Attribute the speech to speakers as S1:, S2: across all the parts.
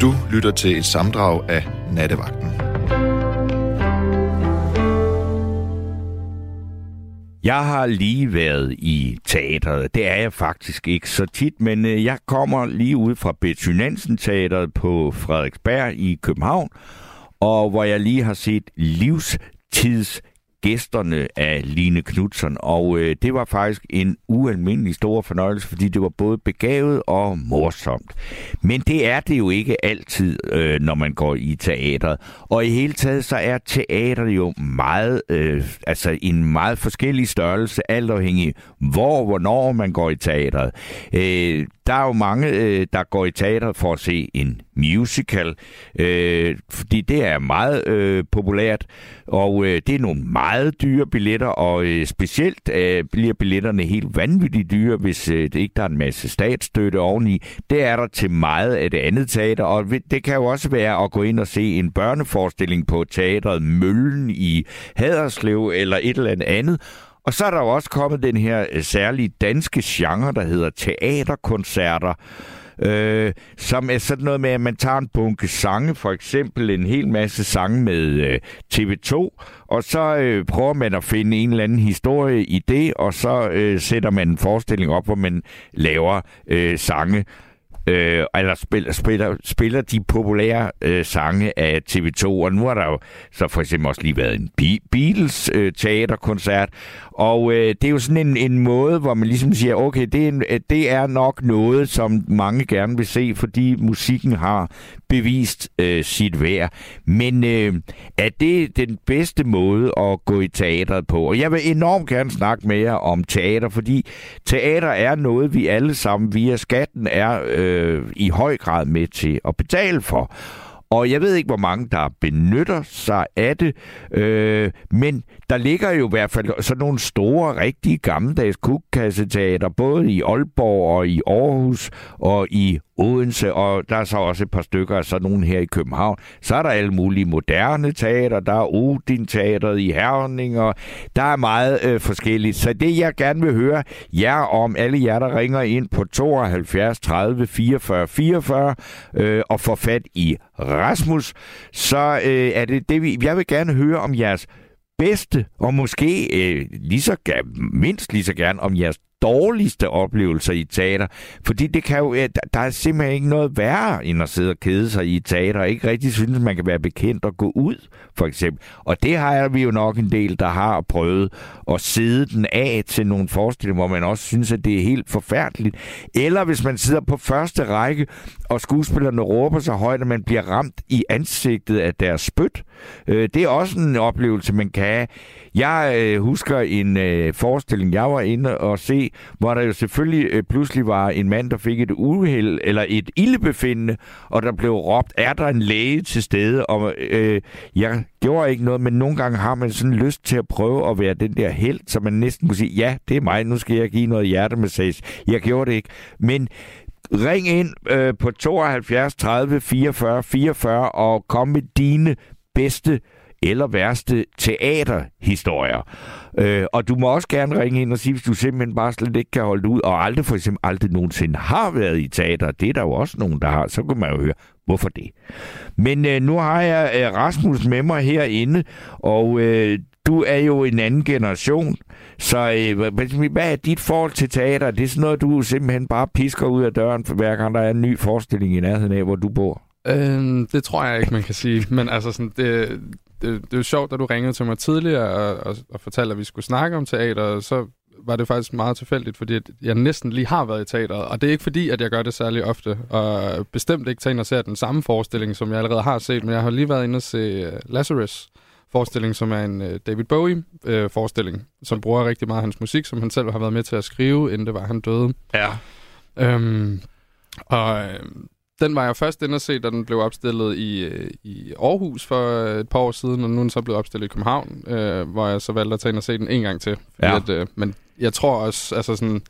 S1: Du lytter til et samdrag af Nattevagten.
S2: Jeg har lige været i teateret. Det er jeg faktisk ikke så tit, men øh, jeg kommer lige ud fra Betty Nansen Teateret på Frederiksberg i København, og hvor jeg lige har set livstids gæsterne af Line Knudsen, og øh, det var faktisk en ualmindelig stor fornøjelse, fordi det var både begavet og morsomt. Men det er det jo ikke altid, øh, når man går i teateret. Og i hele taget, så er teater jo meget, øh, altså en meget forskellig størrelse, alt afhængig hvor, hvornår man går i teateret. Øh, der er jo mange, øh, der går i teater for at se en musical, øh, fordi det er meget øh, populært, og øh, det er nogle meget dyre billetter, og øh, specielt øh, bliver billetterne helt vanvittigt dyre, hvis øh, det ikke der er en masse statsstøtte oveni. Det er der til meget af det andet teater, og det kan jo også være at gå ind og se en børneforestilling på teatret Møllen i Haderslev eller et eller andet, og så er der jo også kommet den her øh, særlige danske genre, der hedder teaterkoncerter, øh, som er sådan noget med, at man tager en bunke sange, for eksempel en hel masse sange med øh, TV2, og så øh, prøver man at finde en eller anden historie i det, og så øh, sætter man en forestilling op, hvor man laver øh, sange øh, eller spiller, spiller, spiller de populære øh, sange af TV2. Og nu har der jo så for eksempel også lige været en Beatles øh, teaterkoncert. Og øh, det er jo sådan en, en måde, hvor man ligesom siger, okay, det er, en, øh, det er nok noget, som mange gerne vil se, fordi musikken har bevist øh, sit værd. Men øh, er det den bedste måde at gå i teateret på? Og jeg vil enormt gerne snakke med jer om teater, fordi teater er noget, vi alle sammen via skatten er øh, i høj grad med til at betale for. Og jeg ved ikke, hvor mange der benytter sig af det, øh, men der ligger jo i hvert fald sådan nogle store, rigtige gammeldags kukkasseteater, både i Aalborg og i Aarhus og i Odense, og der er så også et par stykker af sådan nogle her i København. Så er der alle mulige moderne teater, der er Odin Teateret i Herning, og der er meget øh, forskelligt. Så det, jeg gerne vil høre jer om, alle jer, der ringer ind på 72 30 44 44 øh, og får fat i Rasmus, så øh, er det det, vi... Jeg vil gerne høre om jeres bedste, og måske øh, lige så, mindst lige så gerne om jeres dårligste oplevelser i teater. Fordi det kan jo, der er simpelthen ikke noget værre, end at sidde og kede sig i teater, og ikke rigtig synes, man kan være bekendt og gå ud, for eksempel. Og det har vi jo nok en del, der har prøvet at sidde den af til nogle forestillinger, hvor man også synes, at det er helt forfærdeligt. Eller hvis man sidder på første række, og skuespillerne råber så højt, at man bliver ramt i ansigtet af deres spyt. Øh, det er også en oplevelse, man kan have. Jeg øh, husker en øh, forestilling, jeg var inde og se, hvor der jo selvfølgelig øh, pludselig var en mand, der fik et uheld eller et ildebefindende, og der blev råbt, er der en læge til stede? Og øh, jeg gjorde ikke noget, men nogle gange har man sådan lyst til at prøve at være den der held, så man næsten kunne sige, ja, det er mig, nu skal jeg give noget hjertemassage. Jeg gjorde det ikke. Men ring ind øh, på 72 30 44 44 og kom med dine bedste eller værste teaterhistorier. Øh, og du må også gerne ringe ind og sige, hvis du simpelthen bare slet ikke kan holde det ud, og aldrig for eksempel aldrig nogensinde har været i teater. Det er der jo også nogen, der har. Så kan man jo høre, hvorfor det. Men øh, nu har jeg øh, Rasmus med mig herinde, og øh, du er jo en anden generation, så øh, hvad er dit forhold til teater? Det er sådan noget, du simpelthen bare pisker ud af døren, hver gang der er en ny forestilling i nærheden af, hvor du bor?
S3: Øh, det tror jeg ikke, man kan sige. Men altså, sådan, det, det, det er jo sjovt, da du ringede til mig tidligere og, og, og fortalte, at vi skulle snakke om teater, så var det faktisk meget tilfældigt, fordi jeg næsten lige har været i teateret. Og det er ikke fordi, at jeg gør det særlig ofte, og bestemt ikke tager og ser den samme forestilling, som jeg allerede har set, men jeg har lige været inde og se øh, Lazarus forestilling, som er en uh, David Bowie-forestilling, uh, som bruger rigtig meget hans musik, som han selv har været med til at skrive, inden det var, han døde.
S2: Ja.
S3: Øhm, og den var jeg først inde at se, da den blev opstillet i, øh, i Aarhus for et par år siden, og nu er den så blevet opstillet i København, øh, hvor jeg så valgte at tage ind og se den en gang til.
S2: Ja.
S3: At, øh, men jeg tror også, altså sådan,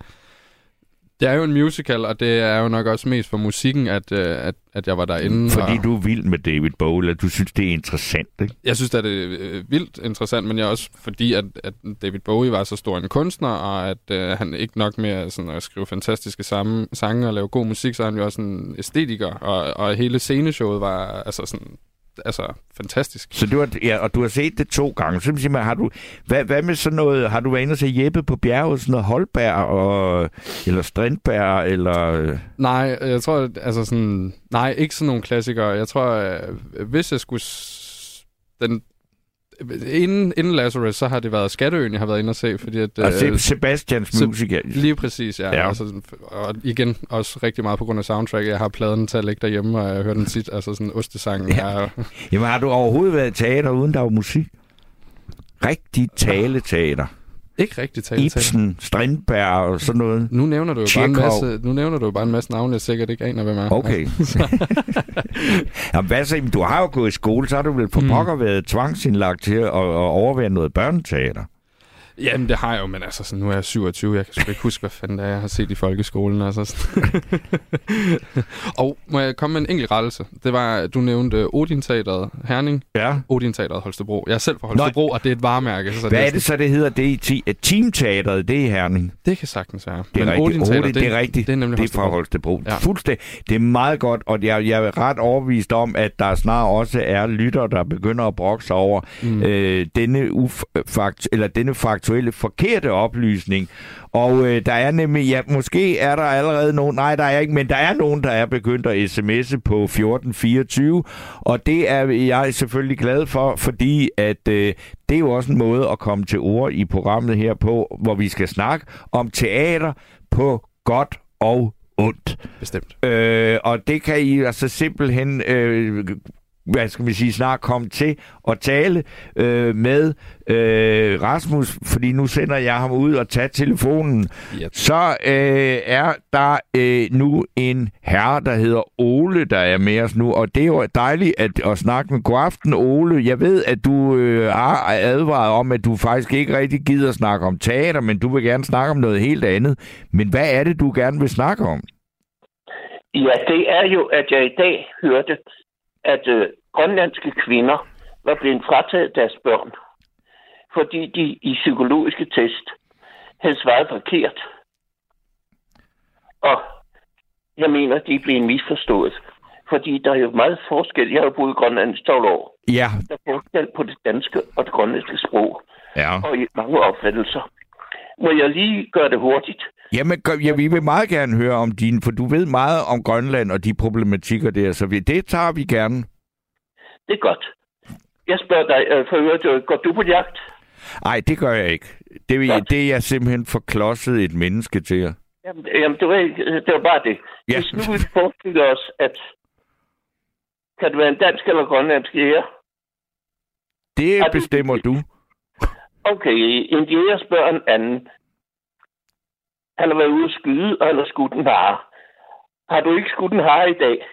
S3: Det er jo en musical, og det er jo nok også mest for musikken, at, øh, at, at jeg var derinde.
S2: Fordi
S3: og...
S2: du er vild med David Bowie, og du synes, det er interessant, ikke?
S3: Jeg synes, at det er øh, vildt interessant, men jeg også fordi, at, at David Bowie var så stor en kunstner, og at øh, han ikke nok med sådan, at skrive fantastiske samme, sange og lave god musik, så er han jo også en æstetiker, og, og hele sceneshowet var altså sådan altså fantastisk.
S2: Så du har, ja, og du har set det to gange. Så simpelthen, har du, hvad, hvad med sådan noget, har du været inde og se Jeppe på bjerget, sådan noget Holberg, og, eller Strindberg, eller...
S3: Nej, jeg tror, altså sådan, nej, ikke sådan nogle klassikere. Jeg tror, øh, hvis jeg skulle, den, Inden, inden Lazarus, så har det været Skatteøen, jeg har været inde og se, fordi at...
S2: Og øh, Sebastians
S3: se,
S2: musik,
S3: Lige præcis, ja. ja. Altså, og igen, også rigtig meget på grund af soundtrack. Jeg har pladen til at lægge derhjemme, og jeg hører den tit. Altså sådan ostesangen. Ja. Er...
S2: Jamen har du overhovedet været teater, uden der var musik? Rigtig taleteater.
S3: Ikke rigtig tale
S2: Ibsen, Strindberg og sådan noget.
S3: Nu nævner du jo bare en masse, nu nævner du bare en masse navne, jeg sikkert ikke aner, hvem er.
S2: Okay. Jamen, hvad så? Du har jo gået i skole, så har du vel på mm. pokker været tvangsindlagt til at, at overvære noget børneteater.
S3: Jamen, det har jeg jo, men altså, sådan, nu er jeg 27, jeg kan sgu ikke huske, hvad fanden det er, jeg har set i folkeskolen. Altså. og må jeg komme med en enkelt rettelse? Det var, du nævnte Odin Teateret Herning.
S2: Ja.
S3: Odin Teateret Holstebro. Jeg er selv fra Holstebro, Nå. og det er et varemærke.
S2: Så hvad det er det så, det hedder? Det er Teamteateret, det er Herning.
S3: Det kan sagtens være.
S2: Det er men rigtigt. Odin, Odin, det, er rigtigt. Det er nemlig det er fra Holstebro. Ja. Fuldstændig. Det er meget godt, og jeg, jeg er ret overbevist om, at der snart også er lytter, der begynder at brokse over mm. øh, denne, ufakt, eller denne fakt faktuelle forkerte oplysning. Og øh, der er nemlig, ja, måske er der allerede nogen, nej, der er ikke, men der er nogen, der er begyndt at sms'e på 1424, og det er jeg selvfølgelig glad for, fordi at øh, det er jo også en måde at komme til ord i programmet her på, hvor vi skal snakke om teater på godt og ondt.
S3: Bestemt.
S2: Øh, og det kan I altså simpelthen øh, hvad skal vi sige, snart komme til at tale øh, med øh, Rasmus, fordi nu sender jeg ham ud og tager telefonen. Yep. Så øh, er der øh, nu en herre, der hedder Ole, der er med os nu, og det er jo dejligt at, at snakke med. God aften, Ole. Jeg ved, at du øh, har advaret om, at du faktisk ikke rigtig gider snakke om teater, men du vil gerne snakke om noget helt andet. Men hvad er det, du gerne vil snakke om?
S4: Ja, det er jo, at jeg i dag hørte at øh, grønlandske kvinder var blevet frataget deres børn, fordi de i psykologiske test havde svaret forkert. Og jeg mener, de blevet misforstået. Fordi der er jo meget forskel. Jeg har jo boet i Grønland i 12 år.
S2: Ja.
S4: Der er forskel på det danske og det grønlandske sprog.
S2: Ja.
S4: Og i mange opfattelser. Må jeg lige gøre det hurtigt?
S2: Jamen, ja, vi vil meget gerne høre om din, for du ved meget om Grønland og de problematikker der, så vi, det tager vi gerne.
S4: Det er godt. Jeg spørger dig, øh, for øvrigt, går du på jagt?
S2: Nej, det gør jeg ikke. Det, vil, det er jeg simpelthen for klodset et menneske til jer.
S4: Jamen, jamen det, var, det var bare det. Ja. Hvis nu vi forestiller os, at kan det være en dansk eller grønlandsk jæger?
S2: Det Har bestemmer du... du.
S4: Okay, en jæger spørger en anden. Han har været ude at skyde, og han har skudt en hare. Har du ikke skudt en hare i dag?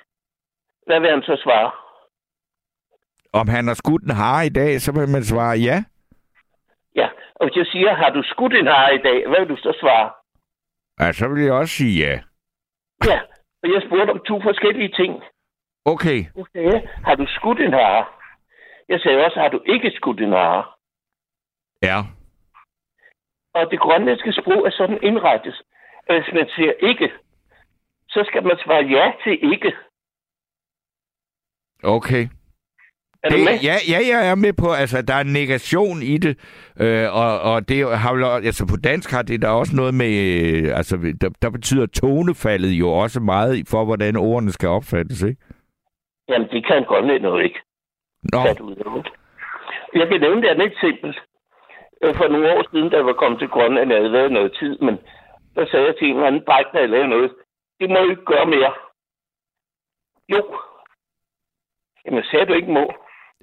S4: Hvad vil han så svare?
S2: Om han har skudt en hare i dag, så vil man svare ja.
S4: Ja, og hvis jeg siger, har du skudt en hare i dag, hvad vil du så svare?
S2: Ja, så vil jeg også sige ja.
S4: Ja, og jeg spurgte om to forskellige ting.
S2: Okay.
S4: Sagde, har du skudt en hare? Jeg sagde også, har du ikke skudt en hare?
S2: Ja.
S4: Og det grønlandske sprog er sådan indrettet, hvis man siger ikke, så skal man svare ja til ikke.
S2: Okay.
S4: Er det, med?
S2: Ja, ja, jeg er med på, altså der er en negation i det, øh, og, og det har vel, altså på dansk har det der også noget med, øh, altså der, der betyder tonefaldet jo også meget for, hvordan ordene skal opfattes, ikke?
S4: Jamen, det kan noget ikke.
S2: Nå.
S4: Jeg kan nævne det andet eksempel. For nogle år siden, da jeg var kommet til Grønland, jeg havde været noget tid, men der sagde jeg til en eller anden bræk, der lavede noget. Det må du ikke gøre mere. Jo. Jamen, sagde du ikke må?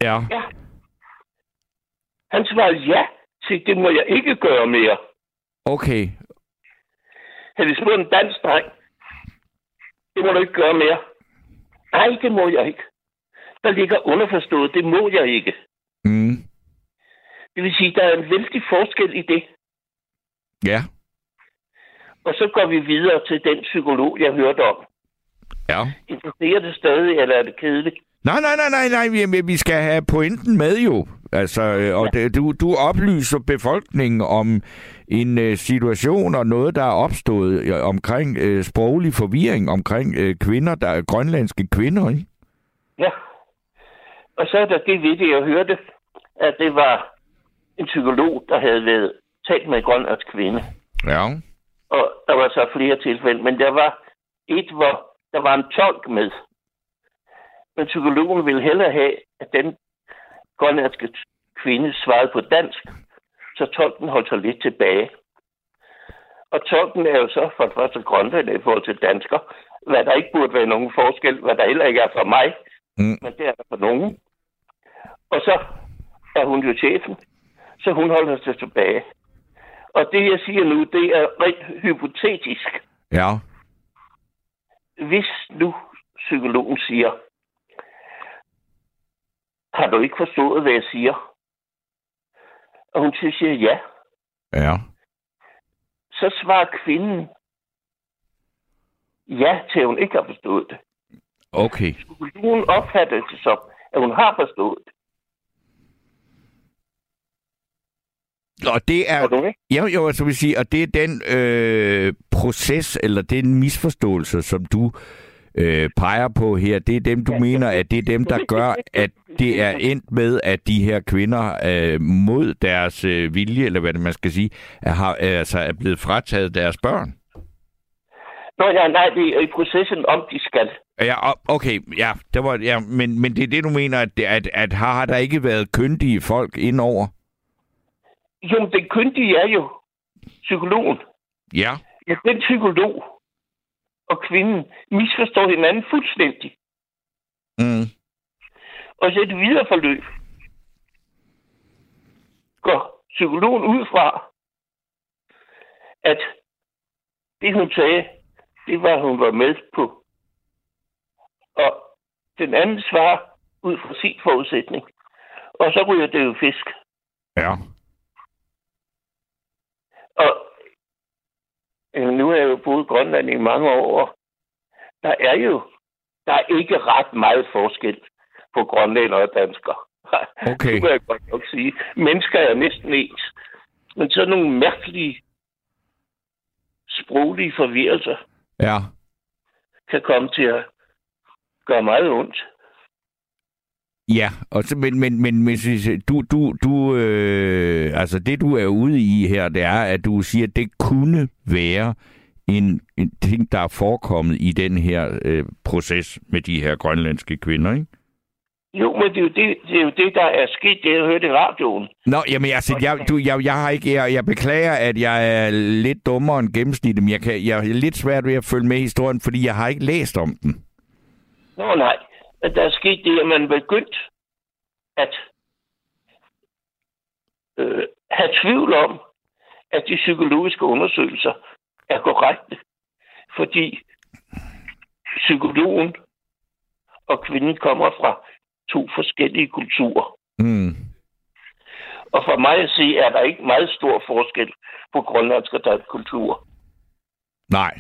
S2: Ja.
S4: ja. Han svarede ja til, det må jeg ikke gøre mere.
S2: Okay.
S4: Han er spurgt en dansk dreng. Det må du ikke gøre mere. Nej, det må jeg ikke. Der ligger underforstået, det må jeg ikke.
S2: Mm.
S4: Det vil sige, der er en vældig forskel i det.
S2: Ja.
S4: Og så går vi videre til den psykolog, jeg hørte om.
S2: Ja.
S4: Interesserer det stadig, eller er det kedeligt?
S2: Nej, nej, nej, nej, nej, vi, vi skal have pointen med jo. Altså, øh, og det, du, du oplyser befolkningen om en uh, situation og noget, der er opstået øh, omkring uh, sproglig forvirring omkring uh, kvinder, der er grønlandske kvinder, ikke?
S4: Ja. Og så er der det ved det, jeg hørte, at det var en psykolog, der havde været talt med en grønlandsk kvinde.
S2: Ja.
S4: Og der var så flere tilfælde, men der var et, hvor der var en tolk med. Men psykologen ville hellere have, at den grønlandske kvinde svarede på dansk, så tolken holdt sig lidt tilbage. Og tolken er jo så for det første grønland i forhold til dansker, hvad der ikke burde være nogen forskel, hvad der heller ikke er for mig, mm. men det er der for nogen. Og så er hun jo chefen, så hun holder sig tilbage. Og det, jeg siger nu, det er rent hypotetisk.
S2: Ja.
S4: Hvis nu psykologen siger, har du ikke forstået, hvad jeg siger? Og hun siger ja.
S2: Ja.
S4: Så svarer kvinden ja til, at hun ikke har forstået det.
S2: Okay.
S4: Psykologen opfatter det som, at hun har forstået det.
S2: Og det er...
S4: du ikke?
S2: Jo, jo, så vil sige, og det er den øh, proces, eller den misforståelse, som du øh, peger på her, det er dem, du mener, at det er dem, der gør, at det er endt med, at de her kvinder øh, mod deres øh, vilje, eller hvad det man skal sige, er, har, altså er blevet frataget deres børn?
S4: Nå ja, nej, det er i processen om, de skal.
S2: Ja, okay, ja, det var, ja men, men det er det, du mener, at, at, at har der ikke været kyndige folk indover?
S4: Jo, den kyndige er jo psykologen.
S2: Ja.
S4: Ja, den psykolog og kvinden misforstår hinanden fuldstændig.
S2: Mm.
S4: Og så et videre forløb går psykologen ud fra, at det hun sagde, det var, hun var med på. Og den anden svarer ud fra sin forudsætning. Og så ryger det jo fisk.
S2: Ja.
S4: Og nu har jeg jo boet i Grønland i mange år. Der er jo der er ikke ret meget forskel på grønlænder og danskere.
S2: Okay.
S4: Det må jeg godt nok sige. Mennesker er næsten ens. Men så nogle mærkelige sproglige forvirrelser
S2: Ja.
S4: kan komme til at gøre meget ondt.
S2: Ja, og så, men, men, men, men du, du, du øh, altså det du er ude i her, det er, at du siger, at det kunne være en, en ting, der er forekommet i den her øh, proces med de her grønlandske kvinder, ikke?
S4: Jo, men det er jo det, det, er jo det der er sket, det jeg hørte i radioen.
S2: Nå, jamen altså, jeg, du, jeg, jeg har ikke, jeg, jeg beklager, at jeg er lidt dummere end gennemsnittet, men jeg, kan, jeg er lidt svært ved at følge med i historien, fordi jeg har ikke læst om den.
S4: Nå nej, at der er sket det, at man begyndt at øh, have tvivl om, at de psykologiske undersøgelser er korrekte. Fordi psykologen og kvinden kommer fra to forskellige kulturer.
S2: Mm.
S4: Og for mig at se, er der ikke meget stor forskel på grønlandsk og dansk kultur.
S2: Nej,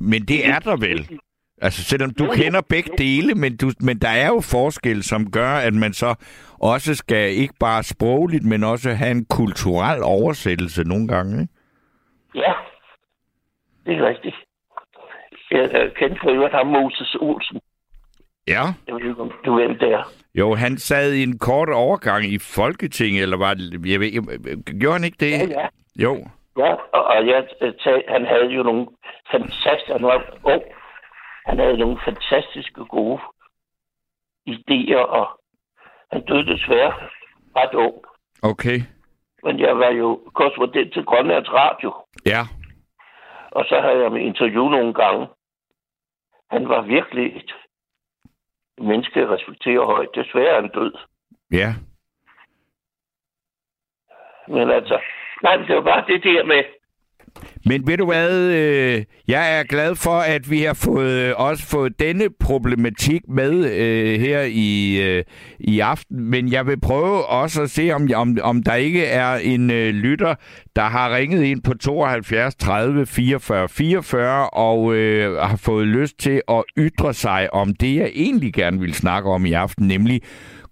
S2: men det er der vel. Altså, selvom du kender begge dele, men, du, men der er jo forskel, som gør, at man så også skal ikke bare sprogligt, men også have en kulturel oversættelse nogle gange, ikke?
S4: Ja, det er rigtigt. Jeg kendte for øvrigt ham Moses Olsen.
S2: Ja.
S4: Jeg ved ikke, om du ved, det er.
S2: Jo, han sad i en kort overgang i Folketinget, eller var det... Jeg ved, gjorde han ikke det?
S4: Ja, ja.
S2: Jo.
S4: Ja, og, og jeg, tag, han havde jo nogle fantastiske... Han var ung. Han havde nogle fantastiske gode idéer, og han døde desværre ret ung.
S2: Okay.
S4: Men jeg var jo korrespondent til Grønlands Radio,
S2: Ja.
S4: og så havde jeg med interview nogle gange. Han var virkelig et menneske, jeg respekterer højt. Desværre er han død.
S2: Ja.
S4: Men altså, nej, det var bare det der med,
S2: men ved du hvad, øh, jeg er glad for, at vi har fået øh, også fået denne problematik med øh, her i, øh, i aften. Men jeg vil prøve også at se, om, om, om der ikke er en øh, lytter, der har ringet ind på 72 30 44 44 og øh, har fået lyst til at ytre sig om det, jeg egentlig gerne vil snakke om i aften, nemlig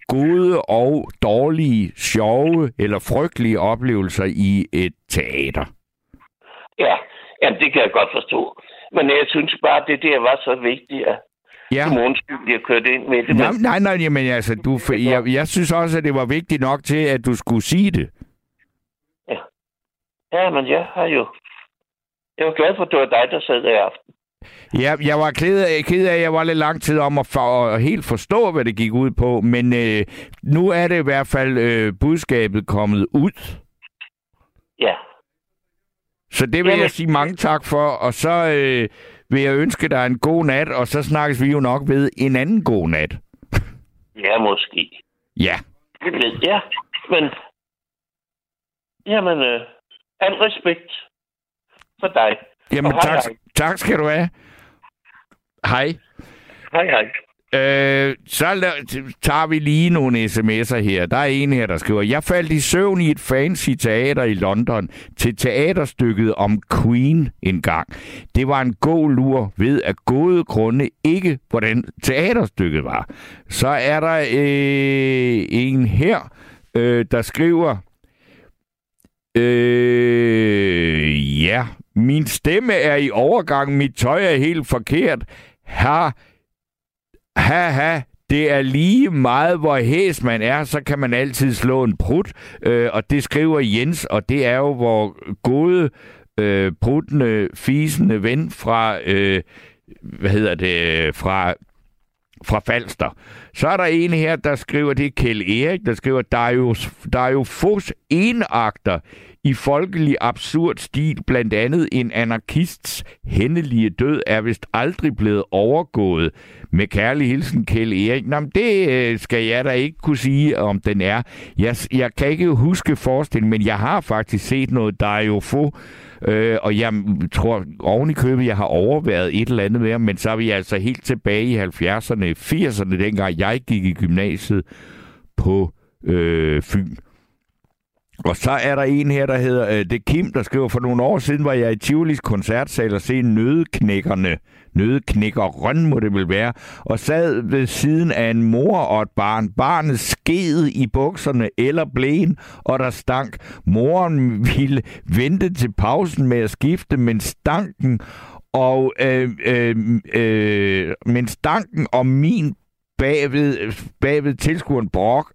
S2: gode og dårlige, sjove eller frygtelige oplevelser i et teater.
S4: Ja, jamen, det kan jeg godt forstå. Men jeg synes bare, det der var så vigtigt, at
S2: Ja.
S4: Simons skyld, jeg kørte ind med det.
S2: Nej, nej, nej, jamen, altså, du, jeg, jeg synes også, at det var vigtigt nok til, at du skulle sige det.
S4: ja, men jeg har jo... Jeg var glad for, at det var dig, der sad der i aften.
S2: Ja, jeg var ked af, ked af, at jeg var lidt lang tid om at, for, at helt forstå, hvad det gik ud på, men øh, nu er det i hvert fald øh, budskabet kommet ud.
S4: Ja,
S2: Så det vil
S4: Jamen-
S2: jeg sige mange tak for, og så øh, vil jeg ønske dig en god nat, og så snakkes vi jo nok ved en anden god nat.
S4: ja, måske.
S2: Ja.
S4: Jeg. Men, jamen, øh, al respekt for dig.
S2: Jamen, tak,
S4: hej.
S2: tak skal du have. Hej.
S4: Hej, hej.
S2: Øh, så la- tager vi lige nogle sms'er her. Der er en her, der skriver, Jeg faldt i søvn i et fancy teater i London til teaterstykket om Queen en gang. Det var en god lur ved at gode grunde ikke, hvordan teaterstykket var. Så er der øh, en her, øh, der skriver, Øh, ja, min stemme er i overgang, mit tøj er helt forkert. Her Haha, det er lige meget, hvor hæs man er, så kan man altid slå en prut. Øh, og det skriver Jens, og det er jo hvor gode, øh, pruttende, fisende ven fra, øh, hvad hedder det, fra fra Falster. Så er der en her, der skriver, det er Kjell Erik, der skriver, der er jo, der er jo fos enakter i folkelig absurd stil, blandt andet en anarkists hændelige død er vist aldrig blevet overgået. Med kærlig hilsen, Kjell Erik. Nå, det øh, skal jeg da ikke kunne sige, om den er. Jeg, jeg kan ikke huske forestillingen, men jeg har faktisk set noget, der er jo få Øh, og jeg tror oven i købet, jeg har overværet et eller andet mere, men så er vi altså helt tilbage i 70'erne, 80'erne, dengang jeg gik i gymnasiet på øh, Fyn. Og så er der en her, der hedder, øh, det er Kim, der skriver, for nogle år siden var jeg i Tivolis koncertsal og se nødeknækkerne, nødeknækkeren må det vel være, og sad ved siden af en mor og et barn. Barnet sked i bukserne eller blæen, og der stank. Moren ville vente til pausen med at skifte, men stanken og øh, øh, øh, men stanken og min bagved, bagved tilskueren brok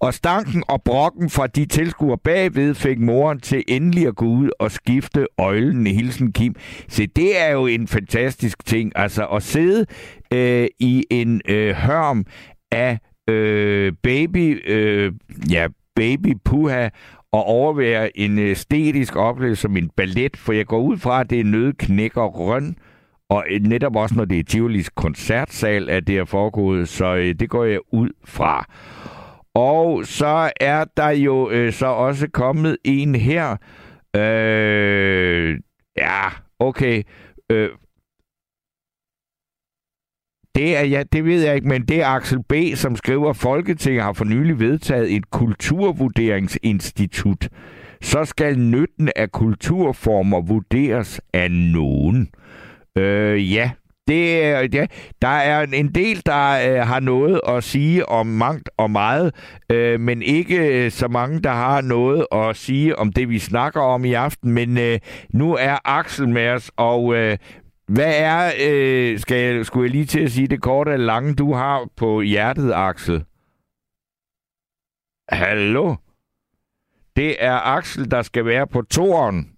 S2: og stanken og brokken fra de tilskuere bagved fik moren til endelig at gå ud og skifte øjlen hilsen Kim. Se, det er jo en fantastisk ting. Altså at sidde øh, i en øh, hørm af øh, baby, øh, ja, baby puha og overvære en øh, æstetisk oplevelse som en ballet, for jeg går ud fra, at det er nødknækker røn, og øh, netop også når det er Tivolis koncertsal, at det er foregået, så øh, det går jeg ud fra. Og så er der jo øh, så også kommet en her. Øh, ja, okay. Øh, det er ja, det ved jeg ikke, men det er Axel B., som skriver, Folketinget har for nylig vedtaget et kulturvurderingsinstitut. Så skal nytten af kulturformer vurderes af nogen. Øh, ja, det er, ja, der er en del, der øh, har noget at sige om mangt og meget, øh, men ikke øh, så mange, der har noget at sige om det, vi snakker om i aften. Men øh, nu er Axel med os, og øh, hvad er, øh, skal jeg, skulle jeg lige til at sige det korte eller lange, du har på hjertet, Axel? Hallo? Det er Axel, der skal være på toren.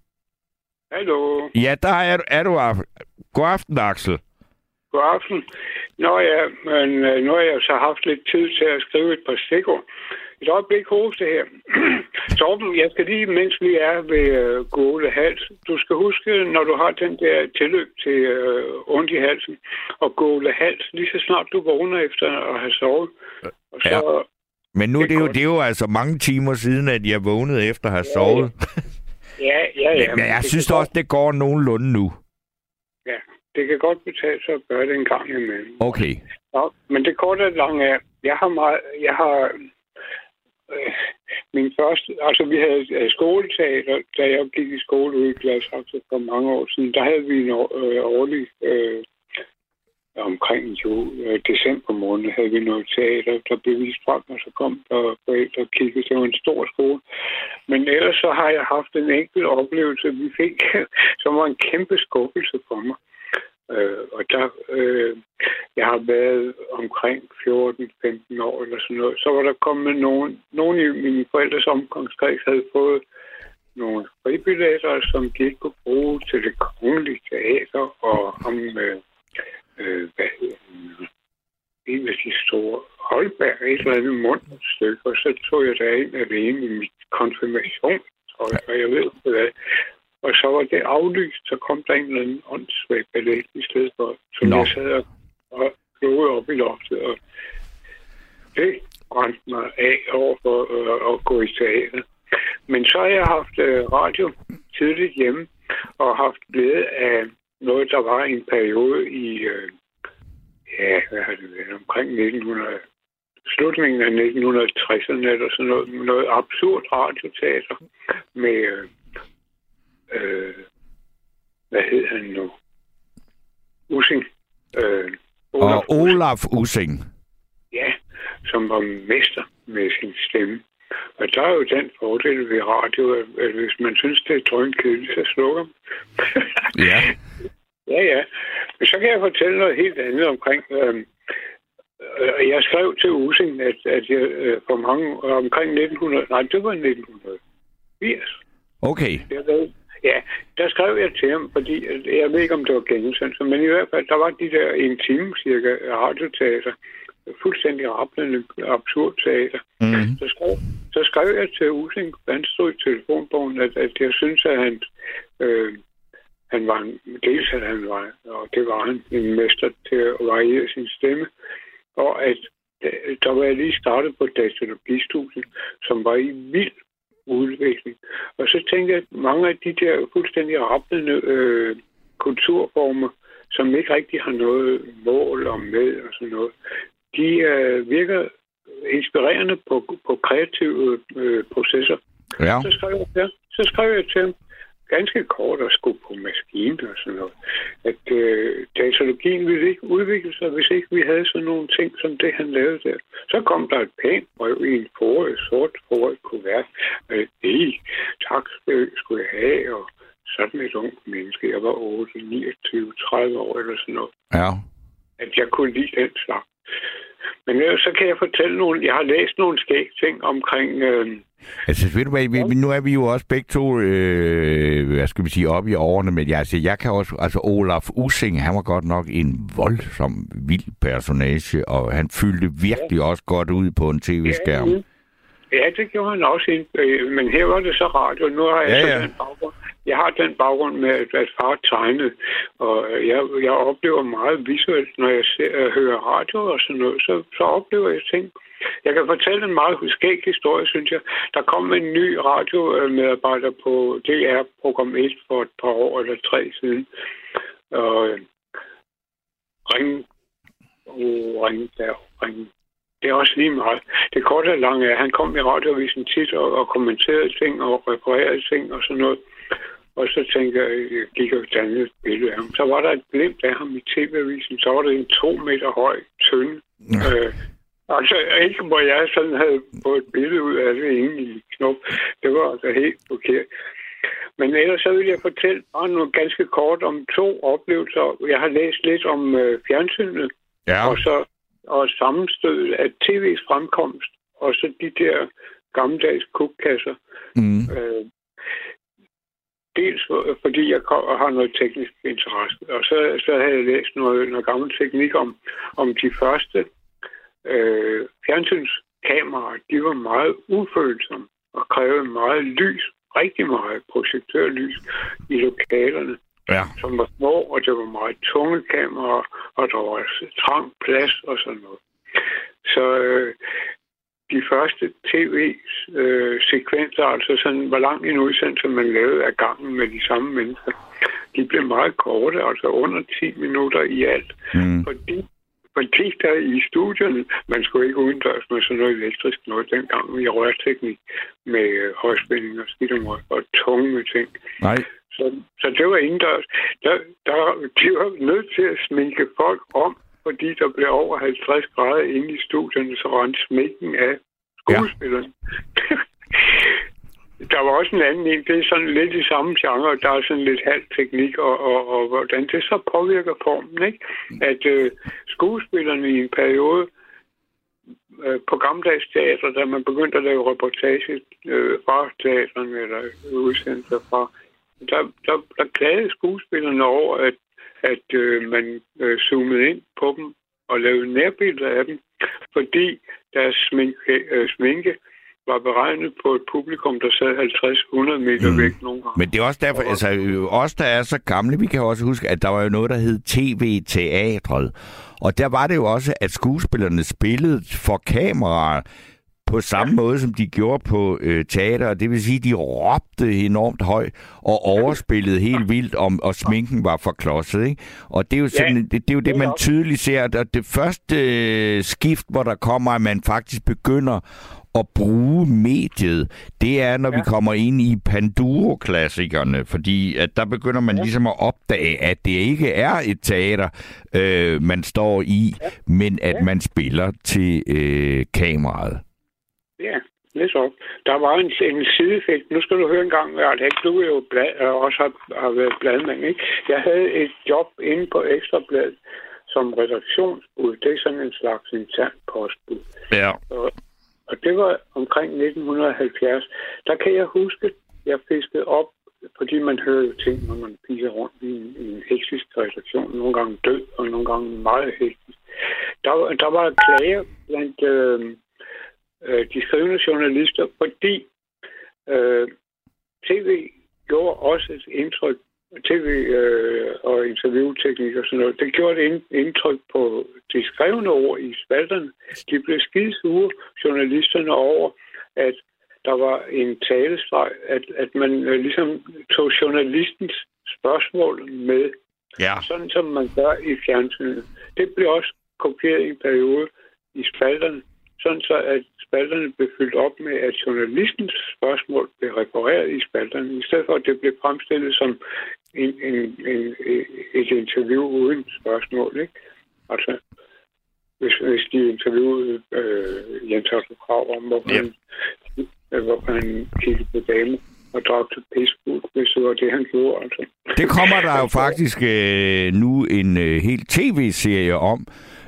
S5: Hallo.
S2: Ja, der er, er du. God aften, Axel.
S5: God aften. Nå ja, men øh, nu har jeg så haft lidt tid til at skrive et par stikker. Et øjeblik hoste her. Torben, jeg skal lige, mens vi er ved øh, Gåle Hals, du skal huske, når du har den der tilløb til øh, ondt i halsen, og Gåle Hals, lige så snart du vågner efter at have sovet. Og så,
S2: Ja. Men nu
S5: Det
S2: er det, jo, det er jo altså mange timer siden, at jeg vågnede efter at have sovet.
S5: Ja, ja, ja.
S2: Men jeg
S5: det
S2: synes også, det går nogenlunde nu.
S5: Det kan godt betale sig at gøre det en gang imellem.
S2: Okay.
S5: Ja, men det korte og lange er, jeg har meget, jeg har øh, min første, altså vi havde øh, skoleteater, da jeg gik i skole ude i Gladsaxe for mange år siden, der havde vi en år, øh, årlig, øh, omkring jul, øh, december måned, havde vi noget teater, der blev vist frem, og så kom der forældre og kiggede. Det var en stor skole. Men ellers så har jeg haft en enkelt oplevelse, vi fik, som var en kæmpe skuffelse for mig. Øh, og der, øh, jeg har været omkring 14-15 år eller sådan noget. Så var der kommet nogen, nogen i mine forældres omgangskreds havde fået nogle fribilletter, som de ikke kunne bruge til det kongelige teater, og om, øh, øh, hvad hedder den, en af de store Holberg, et eller andet mundstykke, og så tog jeg derind alene i mit konfirmation, og, og jeg ved ikke hvad. Og så var det aflyst, så kom der en eller anden åndssvag ballet i stedet for, som
S2: Nå.
S5: jeg sad og, og slog op i loftet, og det brændte mig af over for øh, at gå i teater. Men så har jeg haft øh, radio tidligt hjemme, og haft glæde af noget, der var en periode i, øh, ja, hvad har det været, omkring 1900, slutningen af 1960'erne eller sådan noget, noget absurd radioteater med, øh, øh, hvad hed han nu? Using. Øh,
S2: Og Olaf Using.
S5: Ja, som var mester med sin stemme. Og der er jo den fordel ved radio, at hvis man synes, det er drøn kedeligt, så slukker man.
S2: Ja.
S5: ja, ja. Men så kan jeg fortælle noget helt andet omkring... Øh, øh, jeg skrev til Using, at, at jeg øh, for mange, omkring 1900... Nej, det var 1980.
S2: Okay.
S5: Jeg ved, ja, der skrev jeg til ham, fordi jeg ved ikke, om det var genudsendt, men i hvert fald, der var de der en time cirka radioteater, fuldstændig rappelende absurd teater.
S2: Mm.
S5: Så skrev, så skrev jeg til Using, han stod i telefonbogen, at, at jeg synes, at han, øh, han var en, dels at han var, og det var han, en mester til at variere sin stemme, og at øh, der var jeg lige startet på datalogistudiet, som var i vild udvikling. Og så tænkte jeg, at mange af de der fuldstændig rappelende øh, kulturformer, som ikke rigtig har noget mål om med og sådan noget, de øh, virker inspirerende på, på kreative øh, processer.
S2: Ja.
S5: Så skrev, jeg, ja, så skrev jeg til ham ganske kort og skulle på maskinen og sådan noget, at øh, datalogien ville ikke udvikle sig, hvis ikke vi havde sådan nogle ting som det, han lavede der. Så kom der et pænt brev i en foråret, sort foråret kuvert. Øh, det, tak øh, skulle jeg have, og sådan et ung menneske. Jeg var 8, 29, 30 år eller sådan noget
S2: Ja.
S5: at jeg kunne lide den slags. Men ellers så kan jeg fortælle nogle... Jeg har læst nogle skæg ting omkring... Øh,
S2: Altså, ved du hvad, vi, nu er vi jo også begge to, øh, hvad skal vi sige, oppe i årene, men jeg, altså, jeg kan også, altså Olaf Using, han var godt nok en voldsom, vild personage, og han fyldte virkelig også godt ud på en tv-skærm.
S5: Ja, Ja, det gjorde han også. øh, Men her var det så radio. Nu har jeg
S2: Ja,
S5: ja,
S2: ja.
S5: ja. den baggrund. Jeg har den baggrund med, at, far tegnede, og jeg, jeg oplever meget visuelt, når jeg ser, øh, hører radio og sådan noget, så, så oplever jeg ting. Jeg kan fortælle en meget skæg historie, synes jeg. Der kom en ny radiomedarbejder på DR program 1 for et par år eller tre siden. Og øh, ring, oh, ring der, ring. Det er også lige meget. Det korte og lange er, at han kom i radioavisen tit og, og kommenterede ting og reparerede ting og sådan noget. Og så tænker jeg, jeg gik og dannede et billede af ham. Så var der et glimt af ham i tv-avisen. Så var det en to meter høj, tynd. Øh, altså ikke, hvor jeg sådan havde fået et billede ud af det inde i knop. Det var altså helt forkert. Men ellers så vil jeg fortælle bare noget ganske kort om to oplevelser. Jeg har læst lidt om øh, fjernsynet,
S2: Ja.
S5: og så og sammenstødet af tv's fremkomst, og så de der gammeldags kukkasser.
S2: Mm.
S5: Øh, dels for- fordi jeg kom- har noget teknisk interesse, og så, så havde jeg læst noget, noget gammel teknik om, om de første øh, fjernsynskameraer. De var meget ufølsomme og krævede meget lys, rigtig meget projektørlys i lokalerne
S2: Ja.
S5: som var små, og det var meget tunge kameraer, og der var trang plads og sådan noget. Så øh, de første tv-sekvenser, altså sådan, hvor lang en udsendelse man lavede af gangen med de samme mennesker, de blev meget korte, altså under 10 minutter i alt. Mm. Fordi fordi der i studierne, man skulle ikke udendørs med sådan noget elektrisk noget dengang i rørteknik med øh, højspænding og skidtemrøg og tunge ting.
S2: Nej.
S5: Så, så det var indendørs. Der, der, de var nødt til at sminke folk om, fordi der blev over 50 grader inde i studierne, så rendte sminken af skuespillerne. Ja. der var også en anden en, det er sådan lidt i samme genre, der er sådan lidt halv teknik, og, og, og hvordan det så påvirker formen, ikke? At øh, skuespillerne i en periode øh, på gammeldags teater, da man begyndte at lave reportage øh, fra teaterne, eller udsendelser fra, der, der, der klagede skuespillerne over, at, at øh, man øh, zoomede ind på dem og lavede nærbilleder af dem, fordi deres sminke, øh, sminke var beregnet på et publikum, der sad 50-100 meter mm. væk nogle gange.
S2: Men det er også derfor, altså os, der er så gamle, vi kan også huske, at der var jo noget, der hed TV-teatret. Og der var det jo også, at skuespillerne spillede for kameraer på samme ja. måde, som de gjorde på øh, teater. Det vil sige, de råbte enormt højt og overspillede helt vildt, om, og sminken var for klodset. Ikke? Og det er jo, sådan, ja. det, det, er jo det, man tydeligt ser. At det første øh, skift, hvor der kommer, at man faktisk begynder at bruge mediet, det er, når ja. vi kommer ind i Panduro-klassikerne, fordi at der begynder man ja. ligesom at opdage, at det ikke er et teater, øh, man står i, ja. men at ja. man spiller til øh, kameraet.
S5: Ja, det så. Der var en, en sideeffekt. Nu skal du høre en gang, at du er jo blad, også har, har været bladmand. Ikke? Jeg havde et job inde på Ekstrabladet som redaktionsbud. Det er sådan en slags intern postbud.
S2: Ja.
S5: Og, og det var omkring 1970. Der kan jeg huske, jeg fiskede op, fordi man hører jo ting, når man piger rundt i en, i en hektisk redaktion. Nogle gange død, og nogle gange meget hektisk. Der, der var klager blandt øh, øh, de skrivende journalister, fordi øh, tv gjorde også et indtryk tv øh, og interviewteknik og sådan noget, det gjorde et indtryk på de skrevne ord i spalterne. De blev skidesure, journalisterne, over, at der var en talestreg, at, at man øh, ligesom tog journalistens spørgsmål med,
S2: ja.
S5: sådan som man gør i fjernsynet. Det blev også kopieret i en periode i spalterne, sådan så at spalterne blev fyldt op med, at journalistens spørgsmål blev refereret i spalterne, i stedet for at det blev fremstillet som en, en, en, et interview uden spørgsmål. Ikke? Altså, hvis, hvis de interviewede øh, Jens Otto Krav om, hvorfor, ja. han, øh, hvorfor han kiggede på damer og til Facebook, hvis det var det, han gjorde. Altså.
S2: Det kommer der jo faktisk øh, nu en øh, helt tv-serie om,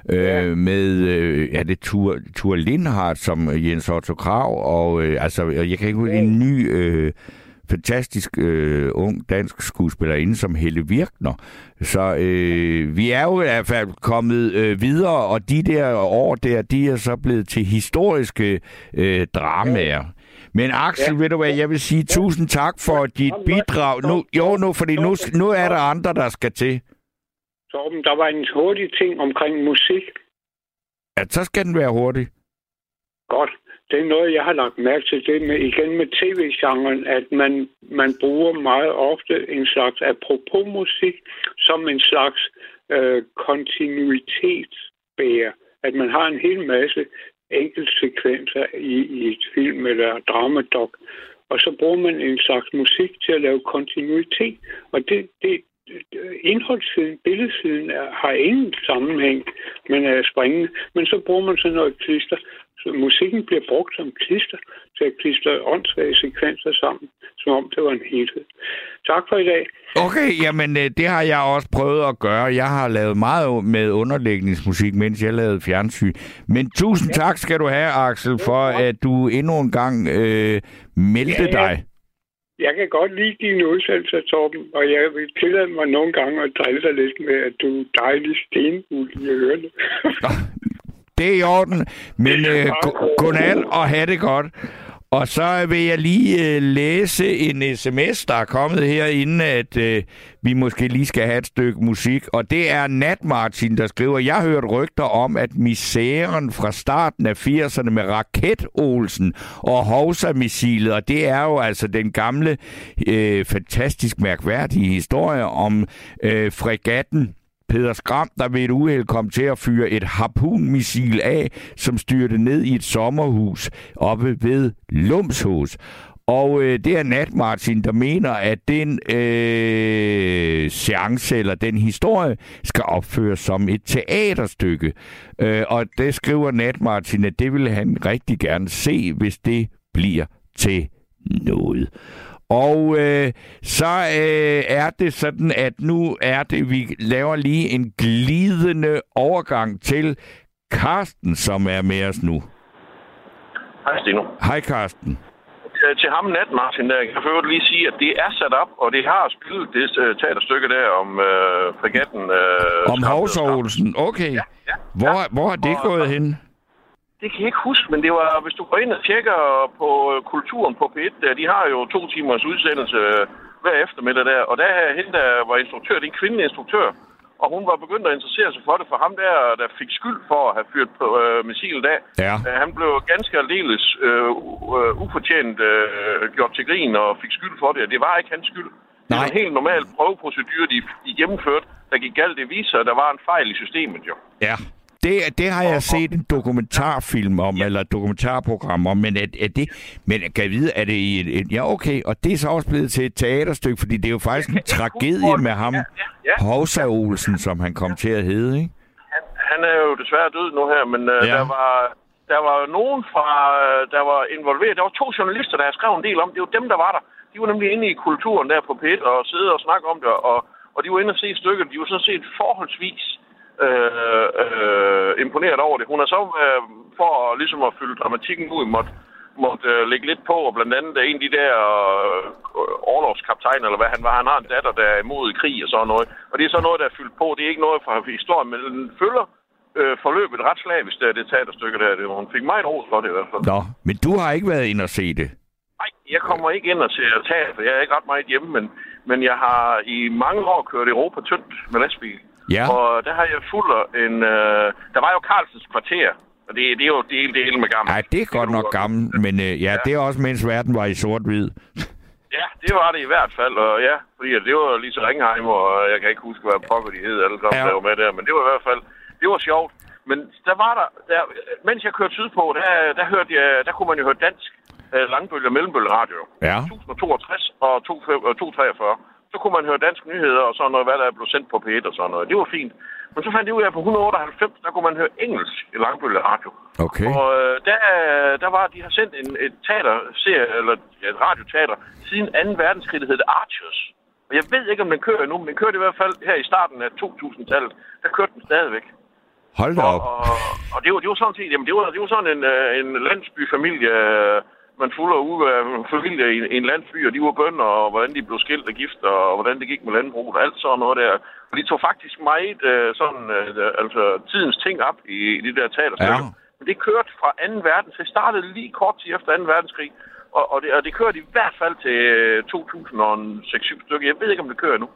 S2: øh, ja. med, øh, ja, det Tur, Tur Lindhardt som Jens Otto Krav, og øh, altså, jeg kan ikke huske, ja. en ny... Øh, fantastisk øh, ung dansk skuespillerinde som Helle Virkner. Så øh, vi er jo i hvert fald kommet øh, videre, og de der år der, de er så blevet til historiske øh, dramaer. Men Axel, ja. ved du hvad, jeg vil sige ja. tusind tak for dit bidrag. Nu, jo, nu, fordi nu, nu er der andre, der skal til.
S5: Torben, der var en hurtig ting omkring musik.
S2: Ja, så skal den være hurtig.
S5: Godt det er noget, jeg har lagt mærke til, det med, igen med tv-genren, at man, man bruger meget ofte en slags apropos musik som en slags øh, kontinuitetsbærer. At man har en hel masse enkeltsekvenser i, i et film eller dramadok, og så bruger man en slags musik til at lave kontinuitet. Og det, det, indholdssiden, billedsiden er, har ingen sammenhæng, men er springende. Men så bruger man sådan noget klister, så musikken bliver brugt som klister til at klistre åndssvage sekvenser sammen, som om det var en helhed. Tak for i dag.
S2: Okay, jamen øh, det har jeg også prøvet at gøre. Jeg har lavet meget med underlægningsmusik, mens jeg lavede fjernsyn. Men tusind ja. tak skal du have, Axel, for at du endnu en gang øh, meldte ja, dig.
S5: Jeg kan godt lide dine udsendelser, Torben, og jeg vil tillade mig nogle gange at drille dig lidt med, at du er dejlig stenbul i ørerne.
S2: det er i orden. Men øh, godnat og have det godt. Og så vil jeg lige øh, læse en sms, der er kommet her, inden at øh, vi måske lige skal have et stykke musik. Og det er Nat Martin, der skriver, jeg har hørt rygter om, at misæren fra starten af 80'erne med Raket Olsen og Hovsa-missilet, og det er jo altså den gamle, øh, fantastisk mærkværdige historie om øh, fregatten Peter Skram, der ved et uheld kom til at fyre et harpunmissil af, som styrte ned i et sommerhus oppe ved Lumshus. Og øh, det er Nat Martin, der mener, at den øh, seance eller den historie skal opføres som et teaterstykke. Øh, og det skriver Nat Martin, at det vil han rigtig gerne se, hvis det bliver til noget. Og øh, så øh, er det sådan, at nu er det, vi laver lige en glidende overgang til Karsten, som er med os nu.
S6: Hej, Stino.
S2: Hej, Karsten.
S6: Øh, til ham nat, Martin, der, jeg kan lige sige, at det er sat op, og det har spillet det uh, teaterstykke der om øh, fregatten. Øh,
S2: om Olsen, okay. Ja, ja, hvor, ja. hvor har det og, gået hen?
S6: Det kan jeg ikke huske, men det var, hvis du går ind og tjekker på øh, kulturen på P1, der, de har jo to timers udsendelse øh, hver eftermiddag der, og der er hende, der var instruktør, det er en kvindelig instruktør, og hun var begyndt at interessere sig for det, for ham der, der fik skyld for at have fyret på øh, missilet af.
S2: Ja.
S6: Øh, han blev ganske aldeles øh, ufortjent øh, gjort til grin og fik skyld for det, og det var ikke hans skyld. Det var en helt normal prøveprocedur, de, de gennemførte, der gik galt. Det viser, at der var en fejl i systemet jo.
S2: Ja. Det, det har jeg set en dokumentarfilm om, ja. eller dokumentarprogram om, men er, er det, men kan jeg vide, er det i et, et, ja okay, og det er så også blevet til et teaterstykke, fordi det er jo faktisk en tragedie med ham, ja, ja. Hovsa Olsen, som han kom til at hedde, ikke?
S6: Han, han er jo desværre død nu her, men uh, ja. der var der var nogen fra, uh, der var involveret. Der var to journalister, der har skrevet en del om. Det var dem, der var der. De var nemlig inde i kulturen der på PET og sidde og snakke om det, og, og de var inde og se stykket. De var sådan set forholdsvis øh, øh, imponeret over det. Hun er så, øh, for ligesom at fylde dramatikken ud, måtte, måtte øh, lægge lidt på, og blandt andet en af de der øh, overlovskaptajner, eller hvad han var, han har en datter, der er imod krig og sådan noget. Og det er så noget, der er fyldt på. Det er ikke noget fra historien, men den følger øh, forløbet ret slavisk, det, det teaterstykke der. Det, hun fik meget ros for det i hvert fald.
S2: Nå, men du har ikke været ind og se det?
S6: Nej, jeg kommer ikke ind og ser teater, jeg er ikke ret meget hjemme, men, men jeg har i mange år kørt Europa tyndt med lastbil.
S2: Ja.
S6: Og der har jeg fuldt en... Øh, der var jo Carlsens kvarter, og det, det er jo del, del med gammel.
S2: Nej, det er godt nok gammel, men øh, ja, ja, det er også mens verden var i sort-hvid.
S6: Ja, det var det i hvert fald, og ja, fordi det var lige så Ringheim, og jeg kan ikke huske, hvad pokker de hed, alle sammen, ja. der var med der, men det var i hvert fald, det var sjovt. Men der var der, der mens jeg kørte sydpå, der, der, hørte jeg, der kunne man jo høre dansk øh, langbølge og mellembølge radio.
S2: Ja.
S6: 1062 og 243 så kunne man høre danske nyheder og sådan noget, hvad der blev sendt på P1 og sådan noget. Det var fint. Men så fandt jeg ud af, at på 198, der kunne man høre engelsk i langbølge radio.
S2: Okay.
S6: Og øh, der, der var, de har sendt en, et teater-serie, eller et radioteater, siden 2. verdenskrig, der hedder Archers. Og jeg ved ikke, om den kører nu, men den kørte i hvert fald her i starten af 2000-tallet. Der kørte den stadigvæk.
S2: Hold da op.
S6: Og, og, og det, var, det var sådan set, jamen det var, det var sådan en, øh, en landsbyfamilie, man fulder ud af familie i, en landsby, og de var bønder, og hvordan de blev skilt og gift, og hvordan det gik med landbruget, og alt sådan noget der. Og de tog faktisk meget øh, sådan, øh, altså tidens ting op i, i de der teaterstykker. Ja. Men det kørte fra 2. verdenskrig. Det startede lige kort tid efter 2. verdenskrig, og, og, det, og det kørte i hvert fald til 2006-7 stykker. Jeg ved ikke, om det kører nu.